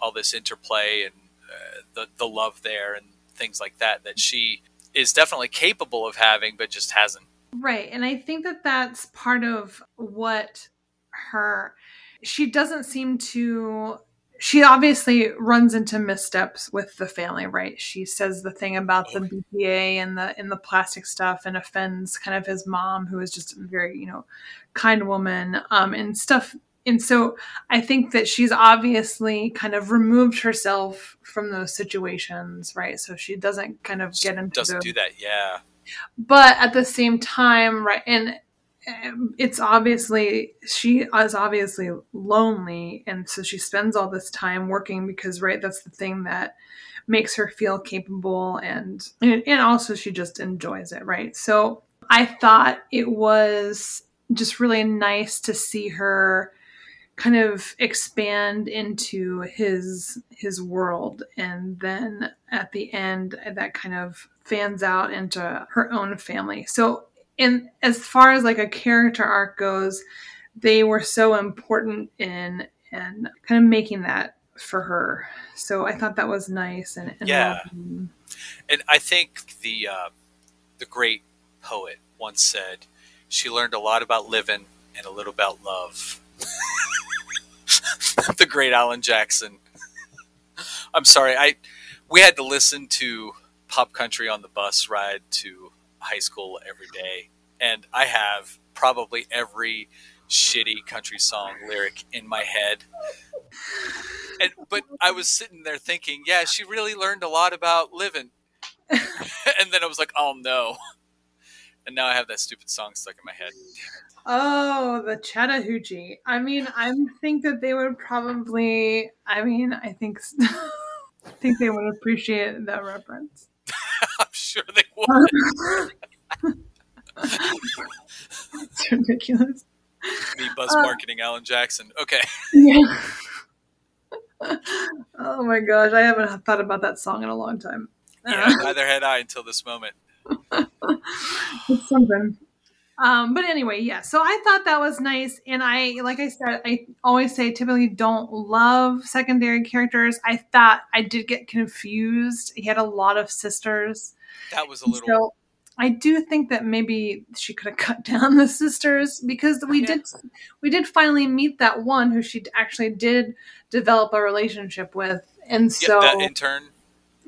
[SPEAKER 2] all this interplay and uh, the the love there and things like that that she is definitely capable of having, but just hasn't.
[SPEAKER 1] Right, and I think that that's part of what her. She doesn't seem to. She obviously runs into missteps with the family, right? She says the thing about the BPA and the in the plastic stuff and offends kind of his mom, who is just a very you know kind woman, um, and stuff. And so I think that she's obviously kind of removed herself from those situations, right? So she doesn't kind of get into
[SPEAKER 2] Doesn't
[SPEAKER 1] the,
[SPEAKER 2] do that, yeah.
[SPEAKER 1] but at the same time right and um, it's obviously she is obviously lonely and so she spends all this time working because right that's the thing that makes her feel capable and and also she just enjoys it right so i thought it was just really nice to see her kind of expand into his his world. And then at the end that kind of fans out into her own family. So and as far as like a character arc goes they were so important in and kind of making that for her. So i thought that was nice and, and
[SPEAKER 2] yeah. and i think the uh, the great poet once said she learned a lot about living and a little about love [LAUGHS] [LAUGHS] the great alan jackson i'm sorry i we had to listen to pop country on the bus ride to high school every day, and I have probably every shitty country song lyric in my head. And but I was sitting there thinking, yeah, she really learned a lot about living. [LAUGHS] and then I was like, oh no. And now I have that stupid song stuck in my head.
[SPEAKER 1] Oh, the Chattahoochee. I mean, I think that they would probably. I mean, I think, [LAUGHS] I think they would appreciate that reference. [LAUGHS]
[SPEAKER 2] I'm sure they would. [LAUGHS]
[SPEAKER 1] it's ridiculous.
[SPEAKER 2] Me buzz uh, marketing Alan Jackson. Okay.
[SPEAKER 1] Yeah. oh my gosh, I haven't thought about that song in a long time.
[SPEAKER 2] Yeah, uh, neither had I until this moment.
[SPEAKER 1] It's something. Um, but anyway, yeah. So I thought that was nice, and I, like I said, I always say typically don't love secondary characters. I thought I did get confused. He had a lot of sisters.
[SPEAKER 2] That was a little. So
[SPEAKER 1] I do think that maybe she could have cut [LAUGHS] down the sisters because we yeah. did we did finally meet that one who she actually did develop a relationship with, and so
[SPEAKER 2] that intern.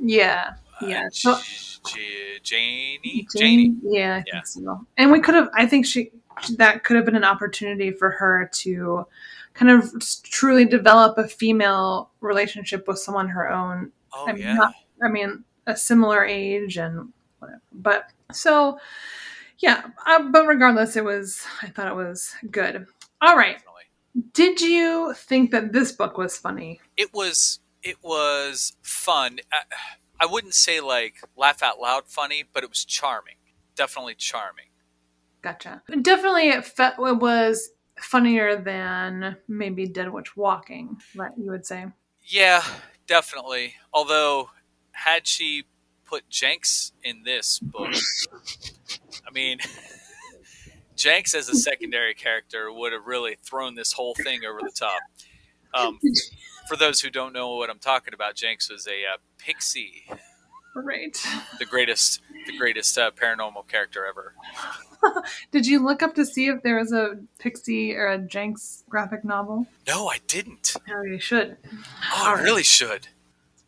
[SPEAKER 1] Yeah, yeah. Uh, so,
[SPEAKER 2] J- Janie, Janie,
[SPEAKER 1] yeah, I yeah. think so. And we could have. I think she that could have been an opportunity for her to kind of truly develop a female relationship with someone her own.
[SPEAKER 2] Oh
[SPEAKER 1] I mean,
[SPEAKER 2] yeah.
[SPEAKER 1] Not, I mean, a similar age and whatever. But so, yeah. Uh, but regardless, it was. I thought it was good. All right. Definitely. Did you think that this book was funny?
[SPEAKER 2] It was. It was fun. I, I wouldn't say like laugh out loud funny, but it was charming. Definitely charming.
[SPEAKER 1] Gotcha. Definitely, it, fe- it was funnier than maybe Dead Witch Walking. Right? You would say.
[SPEAKER 2] Yeah, definitely. Although, had she put Jenks in this book. I mean, [LAUGHS] Jenks as a secondary character would have really thrown this whole thing over the top. Um, for those who don't know what I'm talking about, Jenks was a uh, pixie.
[SPEAKER 1] Right. [LAUGHS]
[SPEAKER 2] The greatest, the greatest uh, paranormal character ever. [LAUGHS]
[SPEAKER 1] Did you look up to see if there was a Pixie or a Jenks graphic novel?
[SPEAKER 2] No, I didn't.
[SPEAKER 1] Oh, you should.
[SPEAKER 2] Oh, I really should.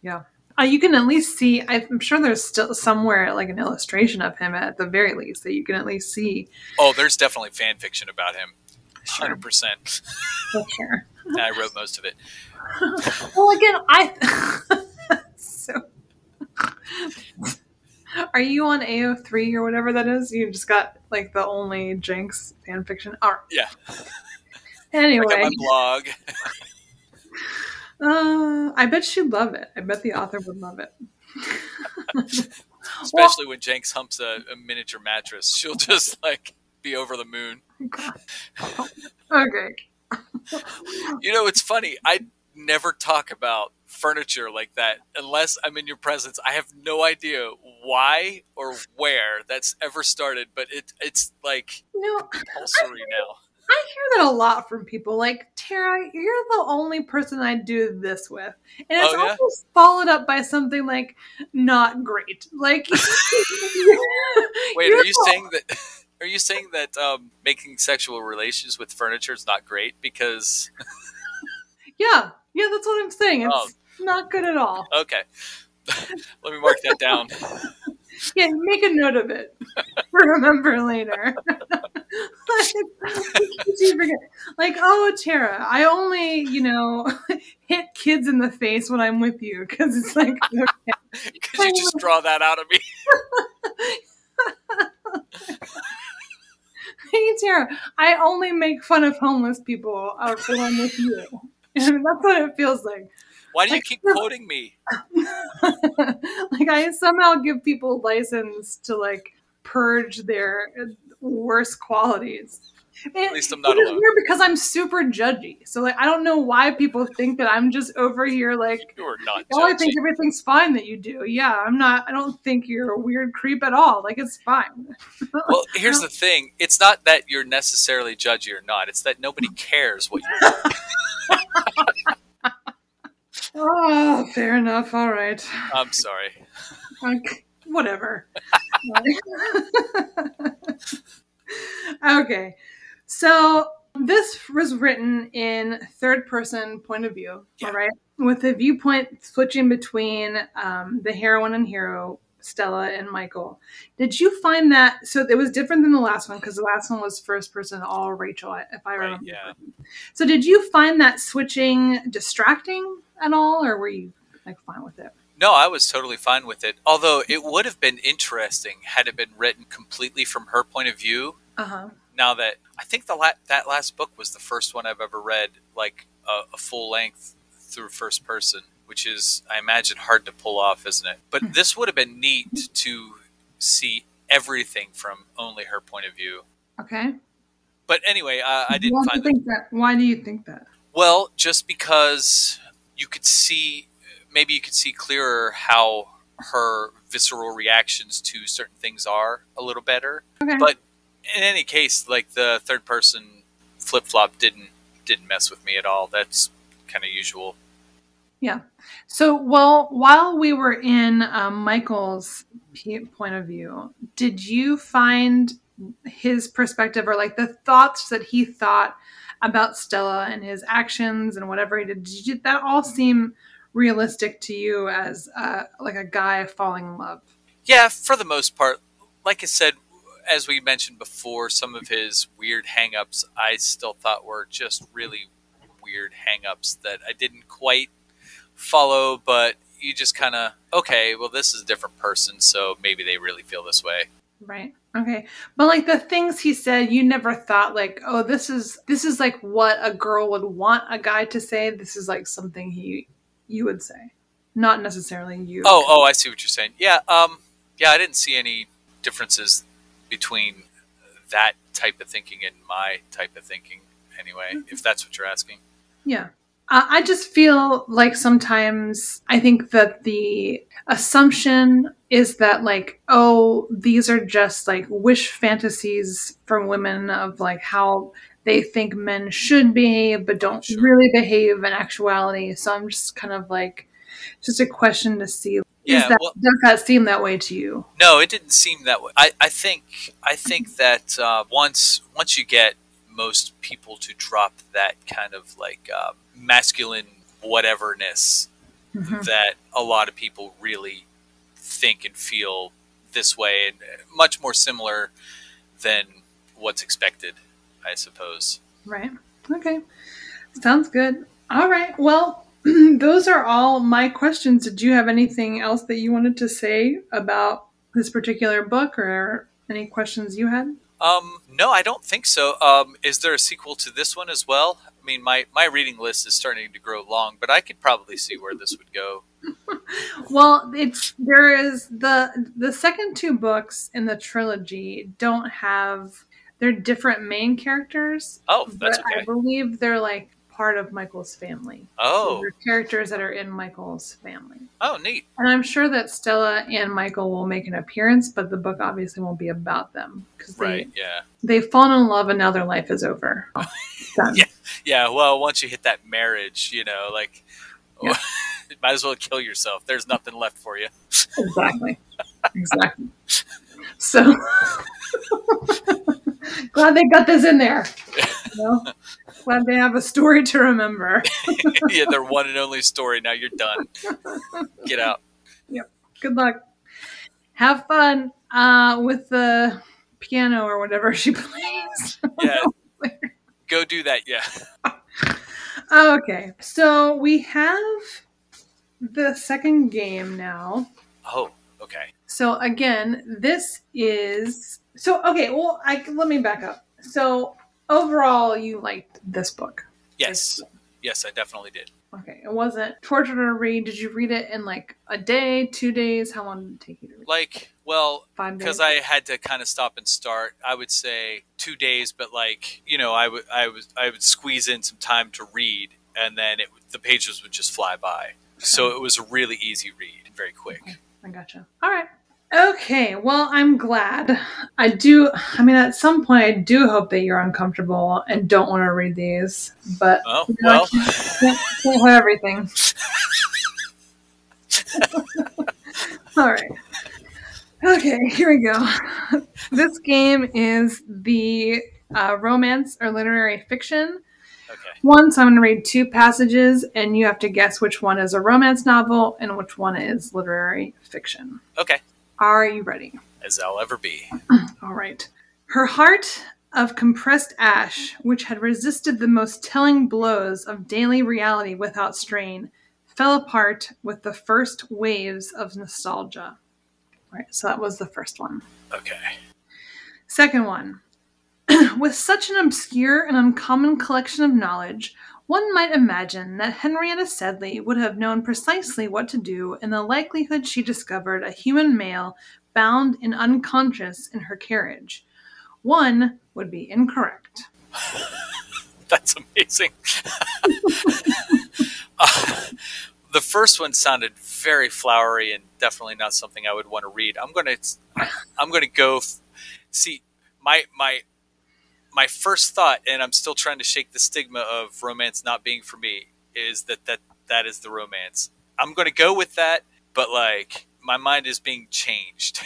[SPEAKER 1] Yeah. Uh, you can at least see. I'm sure there's still somewhere like an illustration of him at the very least that you can at least see.
[SPEAKER 2] Oh, there's definitely fan fiction about him. Hundred percent.
[SPEAKER 1] Sure. [LAUGHS]
[SPEAKER 2] I wrote most of it.
[SPEAKER 1] Well, again, I [LAUGHS] so. Are you on AO3 or whatever that is? You just got like the only Jenks fan fiction. art.
[SPEAKER 2] Yeah.
[SPEAKER 1] Anyway,
[SPEAKER 2] my blog.
[SPEAKER 1] Uh, I bet she'd love it. I bet the author would love it. [LAUGHS]
[SPEAKER 2] Especially well, when Jenks humps a, a, miniature mattress, she'll just like be over the moon. [LAUGHS]
[SPEAKER 1] okay.
[SPEAKER 2] you know, it's funny. I never talk about furniture like that unless I'm in your presence. I have no idea why or where that's ever started, but it it's like
[SPEAKER 1] no,
[SPEAKER 2] compulsory now.
[SPEAKER 1] I hear that a lot from people. Like Tara, you're the only person I do this with, and it's oh, yeah? always followed up by something like not great. Like, [LAUGHS]
[SPEAKER 2] wait, are you the- saying that? [LAUGHS] Are you saying that um, making sexual relations with furniture is not great because? [LAUGHS]
[SPEAKER 1] yeah, yeah, that's what I'm saying. It's oh. not good at all.
[SPEAKER 2] Okay, [LAUGHS] let me mark that down. [LAUGHS]
[SPEAKER 1] yeah, make a note of it. [LAUGHS] Remember later. like, like, oh, Tara, I only, you know, hit kids in the face when I'm with you because it's like,
[SPEAKER 2] because okay. you just draw that out of me.
[SPEAKER 1] hey Tara, I only make fun of homeless people out when I'm with you. And [LAUGHS] that's what it feels like.
[SPEAKER 2] Why do you
[SPEAKER 1] Like-
[SPEAKER 2] keep [LAUGHS] quoting me? [LAUGHS]
[SPEAKER 1] like I somehow give people license to like purge their worst qualities. At
[SPEAKER 2] least I'm not alone.
[SPEAKER 1] Weird because I'm super judgy. So like I don't know why people think that I'm just over here like
[SPEAKER 2] You are not
[SPEAKER 1] oh I think everything's fine that you do. Yeah, I'm not I don't think you're a weird creep at all. Like it's fine.
[SPEAKER 2] Well, here's the thing. It's not that you're necessarily judgy or not. It's that nobody cares what you do.
[SPEAKER 1] Oh, fair enough. All right.
[SPEAKER 2] I'm sorry.
[SPEAKER 1] Okay, whatever. [LAUGHS] okay, so this was written in third person point of view,
[SPEAKER 2] Yeah.
[SPEAKER 1] all right, with the viewpoint switching between um, the heroine and hero, Stella and Michael. Did you find that? So it was different than the last one because the last one was first person, all Rachel, if I
[SPEAKER 2] Right,
[SPEAKER 1] remember.
[SPEAKER 2] yeah.
[SPEAKER 1] So did you find that switching distracting at all, or were you like fine with it?
[SPEAKER 2] No, I was totally fine with it. Although it would have been interesting had it been written completely from her point of view.
[SPEAKER 1] Uh huh.
[SPEAKER 2] Now that I think the la- that last book was the first one I've ever read, like a, a full length through first person, which is I imagine hard to pull off, isn't it? But this would have been neat to see everything from only her point of view.
[SPEAKER 1] Okay.
[SPEAKER 2] But anyway, uh, I didn't
[SPEAKER 1] do you
[SPEAKER 2] find
[SPEAKER 1] think that? Why do you think that?
[SPEAKER 2] Well, just because you could see, maybe you could see clearer how her visceral reactions to certain things are a little better.
[SPEAKER 1] Okay.
[SPEAKER 2] But in any case, like the third person flip flop didn't didn't mess with me at all. That's kind of usual.
[SPEAKER 1] Yeah. So, well, while we were in um, Michael's point of view, did you find his perspective or like the thoughts that he thought about Stella and his actions and whatever he did? Did you, that all seem realistic to you as uh, like a guy falling in love?
[SPEAKER 2] Yeah, for the most part, like I said, as we mentioned before, some of his weird hangups I still thought were just really weird hangups that I didn't quite follow, but you just kind of, okay, well, this is a different person, so maybe they really feel this way.
[SPEAKER 1] Right. Okay. But like the things he said, you never thought like, oh, this is this is like what a girl would want a guy to say. This is like something he you would say. Not necessarily you.
[SPEAKER 2] Oh, oh, I see what you're saying. Yeah, um, yeah, I didn't see any differences between that type of thinking and my type of thinking, anyway, if that's what you're asking.
[SPEAKER 1] Yeah. I just feel like sometimes I think that the assumption is that, like, oh, these are just like wish fantasies from women of like how they think men should behave, but don't
[SPEAKER 2] Sure.
[SPEAKER 1] really behave in actuality. So I'm just kind of like, just a question to see.
[SPEAKER 2] Yeah,
[SPEAKER 1] is that,
[SPEAKER 2] well-
[SPEAKER 1] does that seem that way to you?
[SPEAKER 2] No, it didn't seem that way. I, I think I think that uh, once once you get most people to drop that kind of like uh, masculine whateverness
[SPEAKER 1] Mhm.
[SPEAKER 2] that a lot of people really think and feel this way, and uh, much more similar than what's expected, I suppose.
[SPEAKER 1] Right. Okay. Sounds good. All right. Well, [CLEARS THROAT] those are all my questions. Did you have anything else that you wanted to say about this particular book or any questions you had?
[SPEAKER 2] Um, no, I don't think so. Um, is there a sequel to this one as well? I mean, my, my reading list is starting to grow long, but I could probably see where this would go. [LAUGHS]
[SPEAKER 1] Well, it's there is the the second two books in the trilogy don't have they're different main characters,
[SPEAKER 2] Oh, that's
[SPEAKER 1] but I believe they're like part of Michael's family. So
[SPEAKER 2] Oh,
[SPEAKER 1] they're characters that are in Michael's family.
[SPEAKER 2] oh, neat.
[SPEAKER 1] And I'm sure that Stella and Michael will make an appearance, but the book obviously won't be about them because they,
[SPEAKER 2] Right, yeah.
[SPEAKER 1] they've fallen in love and now their life is over. [LAUGHS]
[SPEAKER 2] Yeah. Yeah, well, once you hit that marriage, you know, like,
[SPEAKER 1] Yeah. [LAUGHS]
[SPEAKER 2] might as well kill yourself. There's nothing left for you.
[SPEAKER 1] Exactly. [LAUGHS] exactly. So glad they got this in there. You know? Glad they have a story to remember. [LAUGHS]
[SPEAKER 2] yeah, their one and only story. Now you're done. Get out. Yep.
[SPEAKER 1] Good luck. Have fun uh, with the piano or whatever she [LAUGHS] plays.
[SPEAKER 2] Yeah. [LAUGHS] Go do that. Yeah.
[SPEAKER 1] Okay, so we have the second game now.
[SPEAKER 2] Oh, okay.
[SPEAKER 1] So again, this is so okay. Well, I let me back up. So overall, you liked this book.
[SPEAKER 2] Yes, yes, I definitely did.
[SPEAKER 1] Okay, it wasn't torture to read. Did you read it in like a day, two days? How long did it take you to read?
[SPEAKER 2] Like, well, because I had to kind of stop and start. I would say two days, but like you know, I would I was I would squeeze in some time to read, and then it the pages would just fly by. So it was a really easy read, very quick.
[SPEAKER 1] Okay. I gotcha. All right. Okay, well, I'm glad. I do. I mean, at some point, I do hope that you're uncomfortable and don't want to read these. But
[SPEAKER 2] Oh
[SPEAKER 1] you know, I
[SPEAKER 2] well,
[SPEAKER 1] can't, can't have everything. [LAUGHS] All right. Okay, here we go. This game is the uh, romance or literary fiction
[SPEAKER 2] okay,
[SPEAKER 1] one. So I'm going to read two passages, and you have to guess which one is a romance novel and which one is literary fiction.
[SPEAKER 2] okay,
[SPEAKER 1] Are you ready?
[SPEAKER 2] as I'll ever be. [CLEARS THROAT]
[SPEAKER 1] All right. Her heart of compressed ash, which had resisted the most telling blows of daily reality without strain, fell apart with the first waves of nostalgia. All right, so that was the first one.
[SPEAKER 2] Okay,
[SPEAKER 1] Second one. [CLEARS THROAT] With such an obscure and uncommon collection of knowledge, one might imagine that Henrietta Sedley would have known precisely what to do in the likelihood she discovered a human male bound and unconscious in her carriage. One would be incorrect. [LAUGHS]
[SPEAKER 2] that's amazing. [LAUGHS] Uh, the first one sounded very flowery and definitely not something I would want to read. I'm gonna I'm gonna go f- see my my my first thought, and I'm still trying to shake the stigma of romance not being for me, is that that that is the romance. I'm gonna go with that, but like my mind is being changed.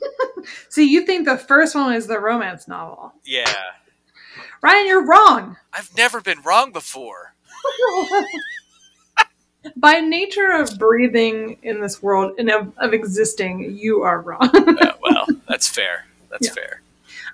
[SPEAKER 2] [LAUGHS]
[SPEAKER 1] See, you think the first one is the romance novel.
[SPEAKER 2] yeah,
[SPEAKER 1] Ryan, you're wrong.
[SPEAKER 2] I've never been wrong before. [LAUGHS]
[SPEAKER 1] By nature of breathing in this world and of, of existing, you are wrong.
[SPEAKER 2] Uh, well, that's fair. That's
[SPEAKER 1] Yeah.
[SPEAKER 2] fair.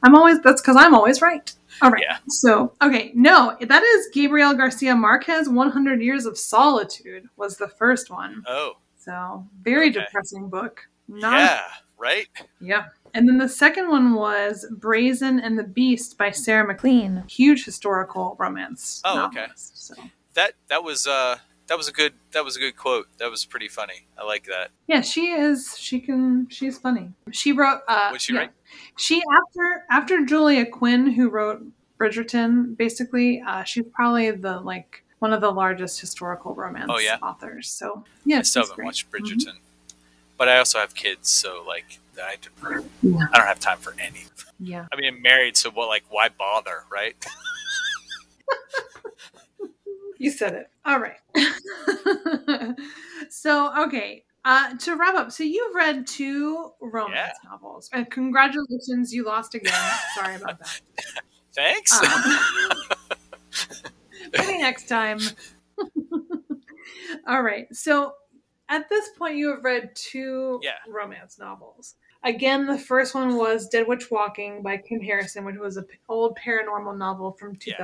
[SPEAKER 1] I'm always that's because I'm always right. All right.
[SPEAKER 2] Yeah.
[SPEAKER 1] So okay, no, that is Gabriel Garcia Marquez. 100 Years of Solitude was the first one.
[SPEAKER 2] Oh,
[SPEAKER 1] So very
[SPEAKER 2] Okay.
[SPEAKER 1] depressing book. Not,
[SPEAKER 2] yeah, right.
[SPEAKER 1] yeah. And then the second one was Brazen and the Beast by Sarah MacLean. Huge historical romance.
[SPEAKER 2] Oh, okay.
[SPEAKER 1] So
[SPEAKER 2] that that was uh that was a good that was a good quote. That was pretty funny. I like that.
[SPEAKER 1] yeah, she is. She can. She's funny. She wrote. Uh,
[SPEAKER 2] What'd she
[SPEAKER 1] yeah.
[SPEAKER 2] write?
[SPEAKER 1] She after after Julia Quinn, who wrote Bridgerton, basically, uh, she's probably the like one of the largest historical romance
[SPEAKER 2] Oh, yeah?
[SPEAKER 1] authors. So yeah,
[SPEAKER 2] I still haven't
[SPEAKER 1] great.
[SPEAKER 2] watched
[SPEAKER 1] Mhm.
[SPEAKER 2] Bridgerton, but I also have kids, so like I don't,
[SPEAKER 1] Yeah.
[SPEAKER 2] I don't have time for any.
[SPEAKER 1] Yeah.
[SPEAKER 2] I mean, I'm married, so what? Like, why bother, right? [LAUGHS]
[SPEAKER 1] You said it. All right. [LAUGHS] so, okay. Uh, to wrap up, so you've read two romance novels, and congratulations, you lost again. [LAUGHS] Sorry about that.
[SPEAKER 2] Thanks.
[SPEAKER 1] Um, [LAUGHS] maybe next time. All right. So, at this point, you have read two
[SPEAKER 2] Yeah.
[SPEAKER 1] romance novels. Again, the first one was Dead Witch Walking by Kim Harrison, which was an old paranormal novel from
[SPEAKER 2] Yeah.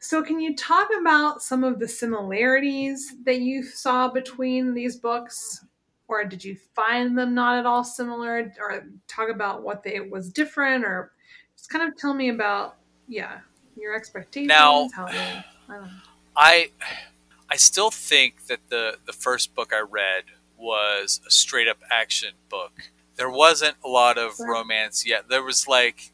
[SPEAKER 1] 2004. So, can you talk about some of the similarities that you saw between these books? Or did you find them not at all similar? Or talk about what they was different? Or just kind of tell me about, yeah, your expectations.
[SPEAKER 2] Now-
[SPEAKER 1] how they, I don't know.
[SPEAKER 2] I I still think that the the first book I read was a straight up action book. There wasn't a lot of
[SPEAKER 1] Right.
[SPEAKER 2] romance yet. There was like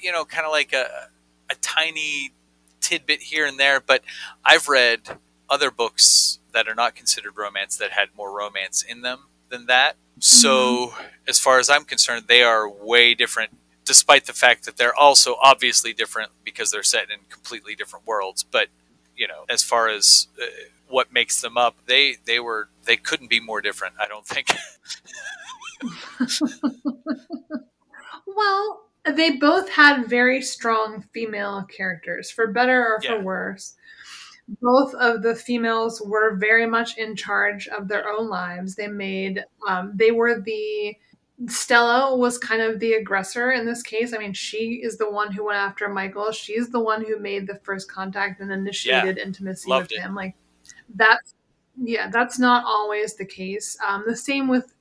[SPEAKER 2] you know, kind of like a a tiny tidbit here and there, but I've read other books that are not considered romance that had more romance in them than that. So, as far as I'm concerned, they are way different despite the fact that they're also obviously different because they're set in completely different worlds, but you know, as far as uh, what makes them up, they they were they couldn't be more different. I don't think. [LAUGHS]
[SPEAKER 1] They both had very strong female characters, for better or for
[SPEAKER 2] Yeah.
[SPEAKER 1] worse. Both of the females were very much in charge of their own lives. They made, um, they were the, Stella was kind of the aggressor in this case. I mean, she is the one who went after Michael. She's the one who made the first contact and initiated intimacy
[SPEAKER 2] Loved
[SPEAKER 1] with
[SPEAKER 2] it.
[SPEAKER 1] him. Like, that's, yeah, that's not always the case. Um, the same with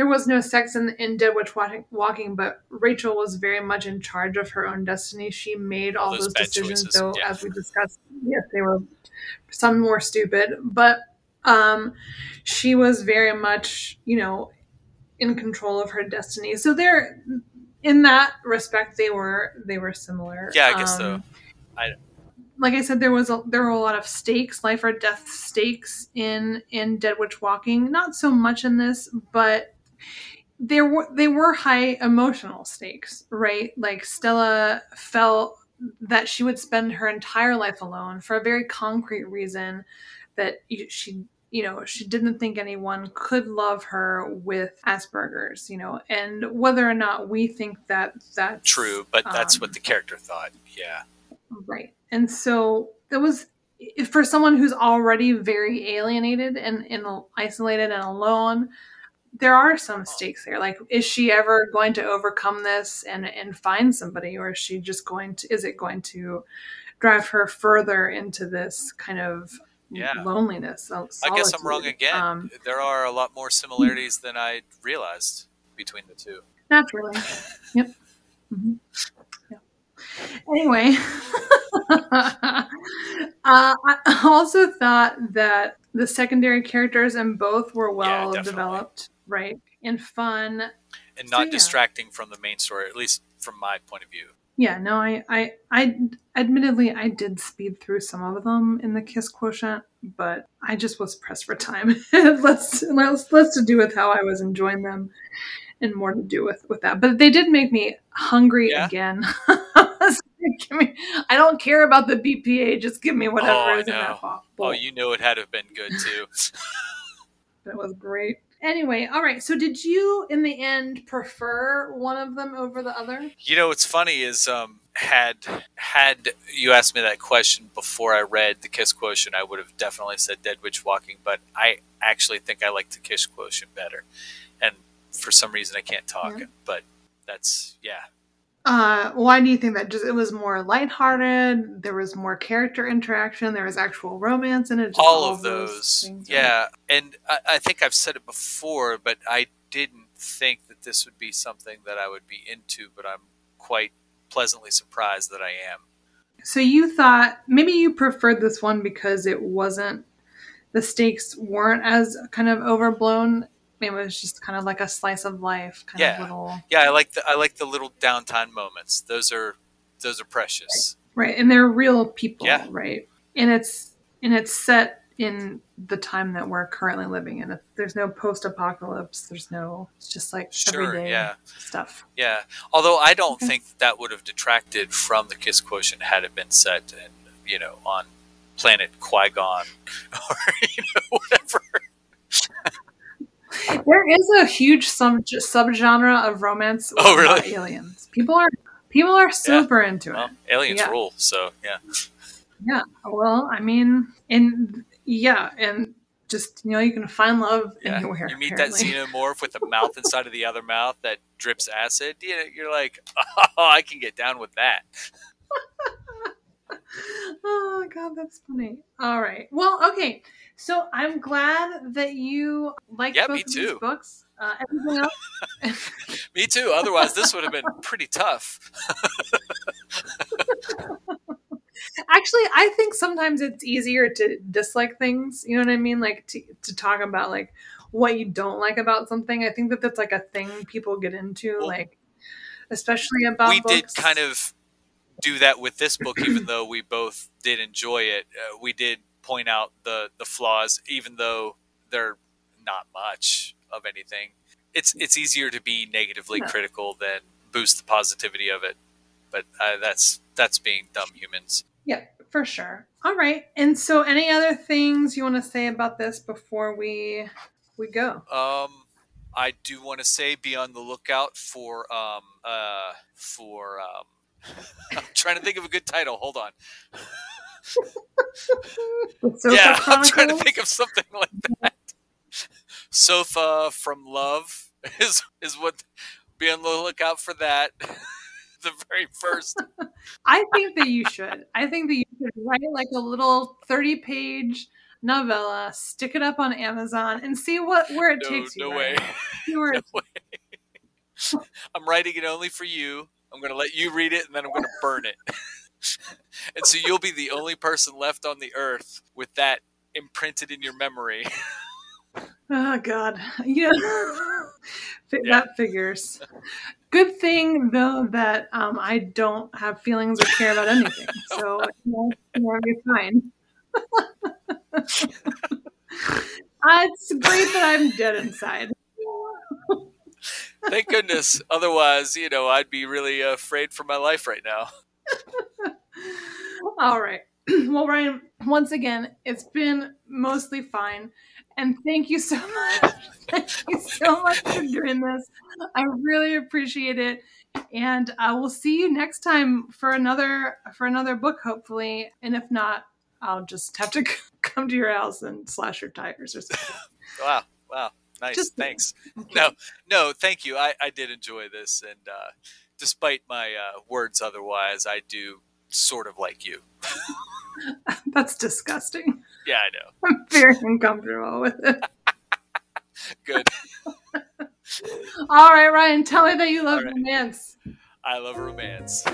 [SPEAKER 1] there was no sex in, in Dead Witch Walking, but Rachel was very much in charge of her own destiny. She made all, all those, those decisions, choices. though, yeah. as we discussed, yes, they were some more stupid, but um, she was very much, you know, in control of her destiny. So they're in that respect, they were they were similar.
[SPEAKER 2] Yeah, I guess um, so. I
[SPEAKER 1] like I said, there was a, there were a lot of stakes, life or death stakes in in Dead Witch Walking. Not so much in this, but there were they were high emotional stakes, right? Like Stella felt that she would spend her entire life alone for a very concrete reason that she you know she didn't think anyone could love her with asperger's you know? And whether or not we think that that's
[SPEAKER 2] true but that's um, what the character thought yeah.
[SPEAKER 1] Right. And so it was for someone who's already very alienated and, and isolated and alone there are some stakes there like is she ever going to overcome this and and find somebody or is she just going to is it going to drive her further into this kind of yeah. loneliness solitude.
[SPEAKER 2] i guess i'm wrong again um, there are a lot more similarities than i realized between the two
[SPEAKER 1] naturally [LAUGHS] yep mm-hmm. yeah. anyway [LAUGHS] uh, i also thought that the secondary characters in both were well yeah, developed right and fun
[SPEAKER 2] and not so, yeah. distracting from the main story at least from my point of view
[SPEAKER 1] yeah no I, I i admittedly i did speed through some of them in the kiss quotient but i just was pressed for time [LAUGHS] less less less to do with how i was enjoying them and more to do with with that but they did make me hungry yeah. again [LAUGHS] me, I don't care about the BPA. Just give me whatever oh, is in that oh, bowl.
[SPEAKER 2] Oh, you know it had to have been good too. [LAUGHS]
[SPEAKER 1] that was great. Anyway, all right. So, did you, in the end, prefer one of them over the other?
[SPEAKER 2] You know, what's funny is, um, had had you asked me that question before I read the Kiss Quotient, I would have definitely said Dead Witch Walking. But I actually think I like the Kiss Quotient better, and for some reason I can't talk. Yeah. But that's yeah,
[SPEAKER 1] uh, why do you think that? Just it was more lighthearted. There was more character interaction. There was actual romance in it.
[SPEAKER 2] All, all, of those, things, yeah. And I, I, think I've said it before, but I didn't think that this would be something that I would be into. But I'm quite pleasantly surprised that I am.
[SPEAKER 1] So you thought maybe you preferred this one because it wasn't the stakes weren't as kind of overblown it was just kind of like a slice of life kind
[SPEAKER 2] yeah.
[SPEAKER 1] of little
[SPEAKER 2] yeah i like the i like the little downtime moments those are those are precious
[SPEAKER 1] right, right. and they're real people yeah. right and it's and it's set in the time that we're currently living in there's no post-apocalypse there's no it's just like sure, everyday yeah. stuff
[SPEAKER 2] yeah although i don't okay. think that would have detracted from the kiss quotient had it been set in you know on planet qui-gon [LAUGHS] or you know whatever
[SPEAKER 1] there is a huge sub subgenre of romance.
[SPEAKER 2] Oh, really?
[SPEAKER 1] Aliens. People are people are super yeah. into well, it.
[SPEAKER 2] Aliens yeah. rule. So yeah.
[SPEAKER 1] Yeah. Well, I mean, and yeah, and just you know, you can find love yeah. anywhere.
[SPEAKER 2] You meet
[SPEAKER 1] apparently.
[SPEAKER 2] that xenomorph with a mouth inside of the other mouth that drips acid. You know, you're like, [LAUGHS] oh, I can get down with that. [LAUGHS] [LAUGHS]
[SPEAKER 1] oh god, that's funny. All right. Well, okay. So I'm glad that you like yeah, both of too. these books. Uh, everything
[SPEAKER 2] else. [LAUGHS] [LAUGHS] me too. Otherwise, this would have been pretty tough.
[SPEAKER 1] Actually, I think sometimes it's easier to dislike things. You know what I mean? Like to, to talk about like what you don't like about something. I think that that's like a thing people get into, well, like especially about.
[SPEAKER 2] We
[SPEAKER 1] books.
[SPEAKER 2] did kind of do that with this book, even though we both did enjoy it. Uh, we did point out the the flaws, even though they're not much of anything. It's it's easier to be negatively critical than boost the positivity of it. But uh, that's that's being dumb humans.
[SPEAKER 1] Yeah, for sure. All right. And so, any other things you want to say about this before we we go?
[SPEAKER 2] Um, I do want to say be on the lookout for um uh for um. I'm [LAUGHS] trying to think of a good title. Hold on [LAUGHS] yeah, I'm trying to think of something [LAUGHS] like that. Sofa from Love is is what. Be on the lookout for that. the very first.
[SPEAKER 1] I think that you should. I think that you should write like a little 30 page novella, stick it up on Amazon, and see what where it
[SPEAKER 2] No,
[SPEAKER 1] takes you.
[SPEAKER 2] no way.
[SPEAKER 1] See where
[SPEAKER 2] No way. I'm writing it only for you. I'm going to let you read it and then I'm going to burn it. [LAUGHS] and so you'll be the only person left on the earth with that imprinted in your memory. [LAUGHS]
[SPEAKER 1] Oh God, [LAUGHS] yeah, that figures. Good thing though that um, I don't have feelings or care about anything, so you know, be fine. Uh, it's great that I'm dead inside.
[SPEAKER 2] Thank goodness. Otherwise, you know, I'd be really afraid for my life right now. [LAUGHS]
[SPEAKER 1] All right. [CLEARS THROAT] Well, Ryan, once again, it's been mostly fine. And thank you so [LAUGHS] much. thank you so much for doing this. I really appreciate it. And I will see you next time for another for another book, hopefully. And if not, I'll just have to [LAUGHS] come to your house and slash your tires or something.
[SPEAKER 2] Wow. Wow. Nice.
[SPEAKER 1] Just-
[SPEAKER 2] Thanks. No, no, thank you. I, I did enjoy this. And uh, despite my uh, words otherwise, I do sort of like you. [LAUGHS]
[SPEAKER 1] That's disgusting.
[SPEAKER 2] Yeah, I know.
[SPEAKER 1] I'm very uncomfortable with it. [LAUGHS]
[SPEAKER 2] Good. [LAUGHS]
[SPEAKER 1] All right, Ryan, tell me that you love
[SPEAKER 2] right.
[SPEAKER 1] romance.
[SPEAKER 2] I love romance.